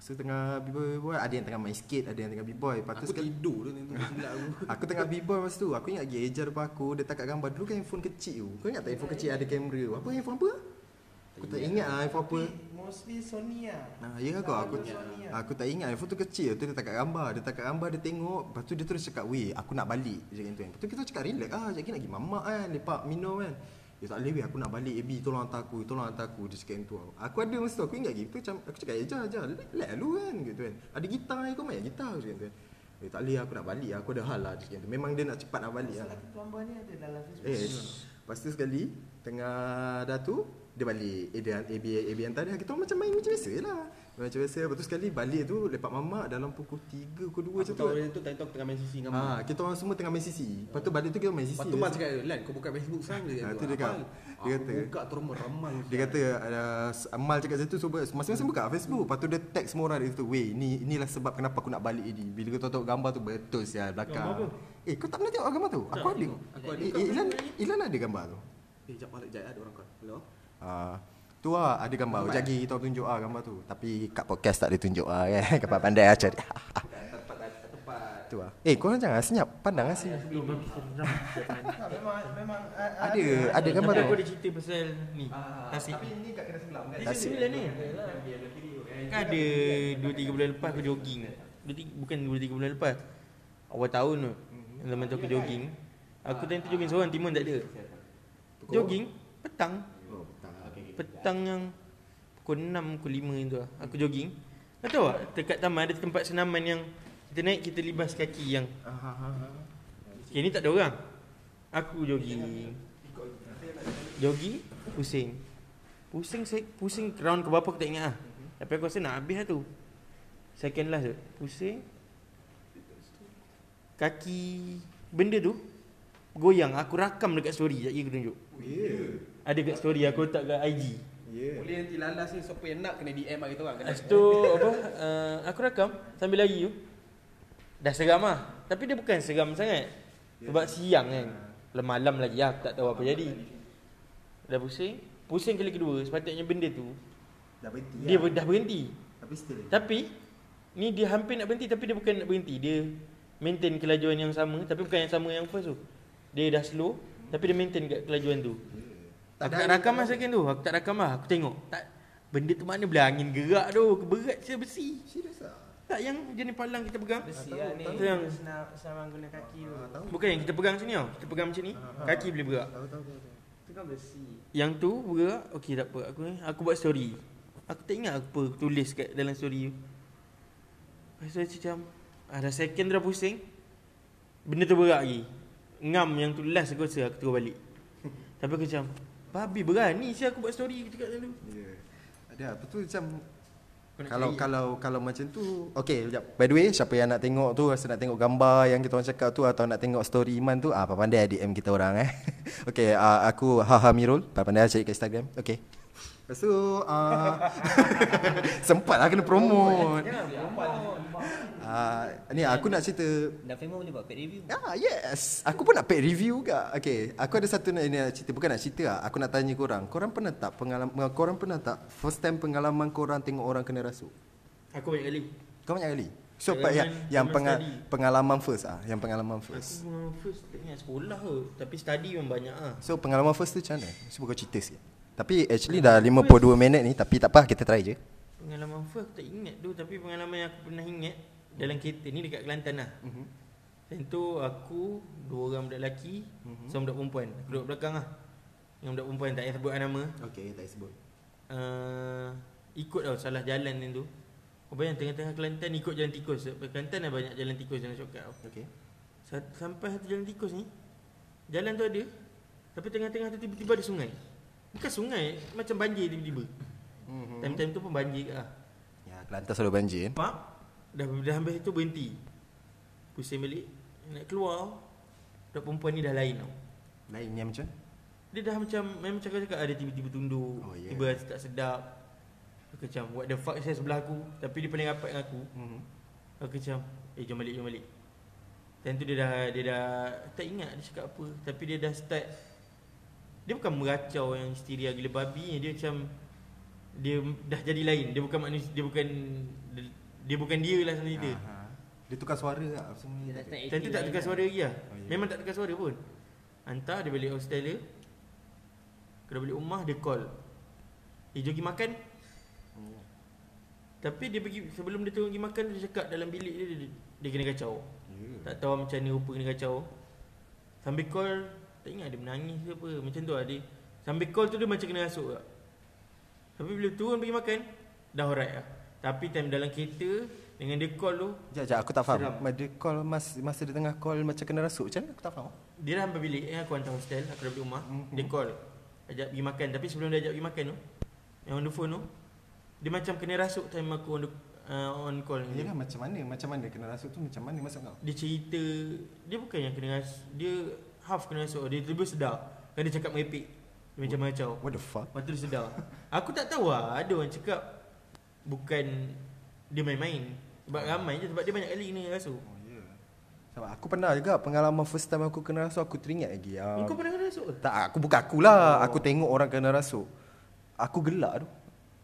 So tengah B-boy B-boy Ada yang tengah main skate Ada yang tengah B-boy. Lepas tu Aku sekali tidur tu aku. [laughs] Aku tengah b-boy masa tu. Aku ingat lagi Eja depan aku Dia tak kat gambar. Dulu kan handphone kecil. Tu Kau ingat tak handphone kecil ada kamera? Tu Apa handphone apa? Aku tak ingat lah handphone apa. Mostly Sony lah. Nah, ya kau aku lah. aku tak ingat. Handphone tu kecil. Tu dia tak kat gambar. Dia tak kat gambar dia tengok. Lepas tu dia terus cakap weh aku nak balik. Dia cakap tu kan. Lepas tu kita cakap relax ah jadi nak pergi mamak kan lepak minum kan Ya tak boleh aku nak balik AB tolong hantar aku Tolong hantar aku. Dia cakap tu. Aku ada masa tu aku ingat gitu macam Aku cakap ya jar jar Let lu kan gitu kan. Ada gitar kau main? Gitar Aku cakap tu kan. Eh tak boleh aku nak balik Aku ada hal lah Dia cakap. Tu Memang dia nak cepat nak balik lah. Gambar ni ada dalam Facebook. Eh Lepas tu sekali Tengah dah tu Dia balik. Eh dia AB, AB hantar dia Kita orang macam main macam biasa lah Macam biasa Lepas tu sekali balik tu Lepak mamak Dalam pukul 3 Pukul 2 macam Aku tu tahu dia tu time tu aku tengah main sisi dengan Ah, kita orang semua tengah main sisi. Lepas tu balik tu kita main sisi. Lepas tu Mat cakap Lan kau buka Facebook sekarang dia Ah, kata, tu dia kata. Dia Aku kata. buka terus meramai Dia kata ada Amal cakap situ so, masing-masing buka Facebook. Lepas tu dia tag semua orang dia kata, "Weh, ni inilah sebab kenapa aku nak balik ini." Bila kau tengok gambar tu betul sia belakang. Eh, kau tak pernah tengok gambar tu? Aku ada. Aku ada. Eh, eh, Ilan Ilan ada gambar tu. Eh jap balik jap ada orang kau Hello Ah, tu lah ada gambar. Sekejap lagi kita tunjuk ah gambar tu. Tapi kat podcast tak ada tunjuk ah kan. Kau pandai ah cari. [laughs] Tu lah. Eh, kau jangan senyap. Pandang lah sini. Memang memang Ada ada gambar tu. aku ada cerita pasal ni Tasik ni kat kena sebelah kan? Tasik sembilan ni Kan ada 2-3 bulan lepas aku jogging Dua, tiga, Bukan 2-3 bulan lepas Awal tahun tu Zaman tu aku jogging Aku time tu jogging seorang Timun tak ada Jogging Petang petang. Yang Pukul 6 Pukul 5 itu lah. Aku jogging. Kau tahu tak? Dekat taman ada tempat senaman yang Kita naik kita libas kaki yang. Okay ni tak ada orang. Aku jogging. Jogging Pusing. Pusing saya Pusing round ke berapa aku tak ingat lah. Tapi aku rasa nak habis lah tu. Second last tu. Pusing. Kaki Benda tu Goyang. Aku rakam dekat story. Sekejap lagi aku tunjuk Ada kat story Aku letak kat IG Boleh nanti lalas ni Siapa yang nak kena DM lah kita orang Lepas tu apa uh, Aku rakam Sambil lari tu. Dah seram lah. Tapi dia bukan seram sangat. Sebab siang kan. Kalau malam lagi lah Aku tak tahu apa jadi. Dah pusing. Pusing kali kedua Sepatutnya benda tu Dah berhenti. Dia lah. dah berhenti. Tapi still. Tapi Ni dia hampir nak berhenti Tapi dia bukan nak berhenti. Dia maintain kelajuan yang sama Tapi bukan yang sama yang first tu. Dia dah slow Tapi dia maintain kat kelajuan tu. Aku tak rakam lah second tu. Aku tak rakam lah. Aku tengok. Tak. Benda tu mana boleh angin gerak tu. Berat saya besi. Serius ah. Tak yang jenis palang kita pegang. Besi lah ni. Itu yang Senang guna kaki tu. Bukan yang kita pegang sini tau. Kita pegang macam ni Kaki boleh bergerak Tahu tahu tahu. tahu. Itu kan besi. Yang tu bergerak Okey tak apa. Aku aku buat story. Aku tak ingat apa aku tulis kat dalam story tu. Lepas tu macam Ada second dah pusing. Benda tu bergerak lagi Ngam yang tu last aku rasa aku terus balik. Tapi aku macam Babi berani sih aku buat story cakap macam tu? Ya. Ada apa tu macam kalau cari, kalau kalau macam tu okey sekejap. By the way siapa yang nak tengok tu rasa nak tengok gambar yang kita orang cakap tu atau nak tengok story Iman tu ah apa pandai DM kita orang eh. [laughs] Okey uh, aku Haha Mirul pandai cari kat Instagram. Okey Lepas tu [laughs] uh, Sempat lah kena promote uh, Ni aku nak cerita Dan Femo boleh buat paid review. Ah yes, aku pun nak paid review juga. Okay, aku ada satu nak, ini nak cerita, bukan nak cerita lah. Aku nak tanya korang. Korang pernah tak pengalaman korang pernah tak first time pengalaman korang tengok orang kena rasuk? Aku banyak kali Kau banyak kali. So Pengalaman- pa, yang yang zaman penga, study. pengalaman first ah, yang pengalaman Aku first. memang first tak ingat sekolah tu Tapi study memang banyak ah. So pengalaman first tu macam mana? Cuba kau cerita sikit. Tapi actually dah 52 minit ni tapi tak apa kita try je. Pengalaman first aku tak ingat tu Tapi pengalaman yang aku pernah ingat Dalam kereta ni dekat Kelantan lah Mhm. Time tu aku Dua orang budak lelaki Mhm. Seorang budak perempuan Aku duduk belakang lah Yang budak perempuan tak payah sebut nama Okay, tak sebut. uh, Ikut tau salah jalan ni tu Kau bayang tengah-tengah Kelantan ikut jalan tikus Kelantan ada banyak jalan tikus jalan shortcut tau Okay. Sa- Sampai satu jalan tikus ni Jalan tu ada Tapi tengah-tengah tu tiba-tiba ada sungai Bukan sungai Macam banjir tiba-tiba Mhm. Time-time tu pun banjir lah Ya, Kelantan selalu banjir. eh. Mak Dah, dah habis itu berhenti Pusing balik Nak keluar Budak perempuan ni dah lain tau Lain macam? Dia dah macam Memang cakap-cakap Ada tiba-tiba tunduk Oh, yeah. Tiba tak sedap Aku macam What the fuck saya sebelah aku Tapi dia paling rapat dengan aku Mhm. Aku macam Eh jom balik jom balik Time tu dia dah Dia dah Tak ingat dia cakap apa Tapi dia dah start Dia bukan meracau yang hysteria gila babi Dia macam Dia dah jadi lain Dia bukan manusia Dia bukan Dia, dia bukan dia lah sebenarnya dia Aha. Dia tukar suara tak semua ni. Dia dah start Time tu tak tukar suara lagi lah Oh. Memang tak tukar suara pun Hantar dia balik hostel dia dah balik rumah dia call Eh jom pergi makan Oh. Tapi dia pergi Sebelum dia turun pergi makan Dia cakap dalam bilik dia Dia, dia kena kacau Ya. Tak tahu macam ni rupa kena kacau Sambil call Tak ingat dia menangis ke apa Macam tu lah dia Sambil call tu dia macam kena rasuk tak Tapi bila turun pergi makan Dah alright lah Tapi time dalam kereta Dengan dia call tu Sekejap, sekejap, aku tak faham. Seram. Dia call mas, masa dia tengah call macam kena rasuk. Macam mana? Aku tak faham. Dia dah sampai bilik eh, Aku hantar hostel Aku dah balik rumah Dia call Ajak pergi makan Tapi sebelum dia ajak pergi makan tu Yang on the phone tu Dia macam kena rasuk time aku on, the, uh, on call ni Yelah macam mana? Macam mana kena rasuk tu macam mana maksud kau? Dia cerita Dia bukan yang kena rasuk Dia half kena rasuk Dia tiba sedar Kan dia cakap merepek Dia macam macam What the fuck? Lepas tu dia sedar Aku tak tahu lah Ada orang cakap Bukan Dia main-main Sebab ramai je Sebab dia banyak kali kena rasuk Oh, yeah. Sebab aku pernah juga pengalaman first time aku kena rasuk aku teringat lagi. Uh, Kau pernah kena rasuk ke? tak aku bukan akulah. Oh. Aku tengok orang kena rasuk. Aku gelak tu.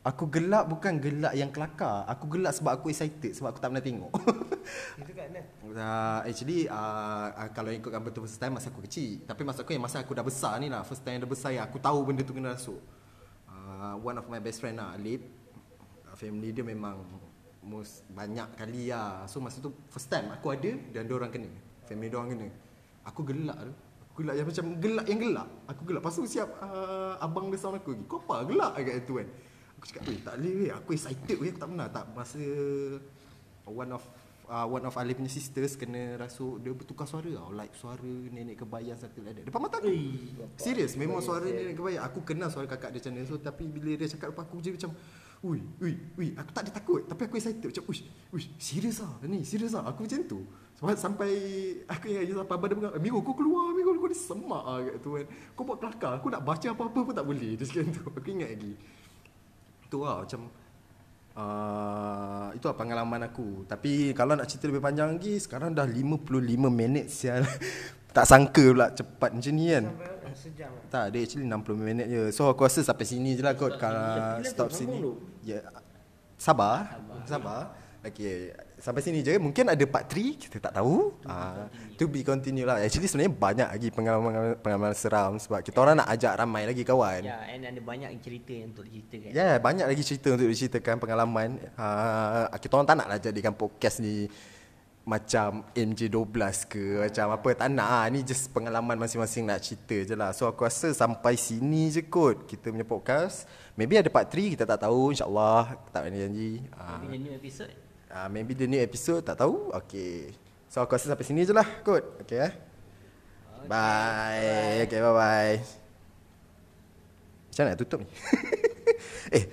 Aku gelak bukan gelak yang kelakar. Aku gelak sebab aku excited sebab aku tak pernah tengok. [laughs] Itu kat mana? Uh, actually uh, uh, kalau ikutkan betul first time masa aku kecil. Tapi masa aku yang masa aku dah besar ni lah. First time dah besar yang aku tahu benda tu kena rasuk. Uh, One of my best friend lah Alip. Uh, Family dia memang most banyak kali lah. So masa tu first time aku ada dan dia orang kena. Family dia orang kena. Aku gelak tu. Aku gelak yang macam gelak yang gelak. Aku gelak. Lepas tu siap uh, abang dia sound aku lagi. Kau apa? Gelak kat tu kan Aku cakap weh tak boleh weh. Aku excited weh. Aku tak pernah. Tak masa one of uh, one of Ali punya sisters kena rasuk dia bertukar suara. Tau like suara nenek kebayang like that. Depan mata aku. Serius memang suara nenek kebayang. Aku kenal suara kakak dia macam mana so tapi bila dia cakap depan aku je macam ui ui ui. Aku tak ada takut. Tapi aku excited. Macam uish uish serius ah ni serius ah. Aku macam tu. Sebab sampai aku ingat sampai abang dia pegang Minggu kau keluar Minggu kau ni semak ah kat tu kan. Kau buat kelakar. Aku nak baca apa-apa pun tak boleh. Dia cakap tu. Aku ingat lagi tu lah macam Uh, itu lah pengalaman aku. Tapi kalau nak cerita lebih panjang lagi Sekarang dah 55 minit sial. [laughs] Tak sangka pula cepat macam ni kan. Sampai sejam lah. Tak dia actually 60 minit je. So aku rasa sampai sini je lah kot. Kalau stop sini. Ya Sabar. Sabar. Okay Sampai sini je. Mungkin ada part 3 Kita tak tahu. Uh, To be continue lah. Actually sebenarnya banyak lagi pengalaman Pengalaman seram Sebab kita orang nak ajak ramai lagi kawan. Ya, and ada banyak cerita yang untuk diceritakan. Ya, yeah, banyak lagi cerita untuk diceritakan pengalaman. Uh, kita orang tak naklah jadikan podcast ni macam MJ12 ke macam apa tak nak. Ah ni just pengalaman masing-masing nak cerita je lah. So aku rasa sampai sini je kot kita punya podcast. Maybe ada part 3 kita tak tahu. Insyaallah tak ada janji. Uh, Maybe the new episode. Uh, maybe the new episode tak tahu. Okay so aku rasa sampai sini je lah kot. Okay eh. Bye. okay bye bye macam mana nak tutup ni? [laughs] Eh.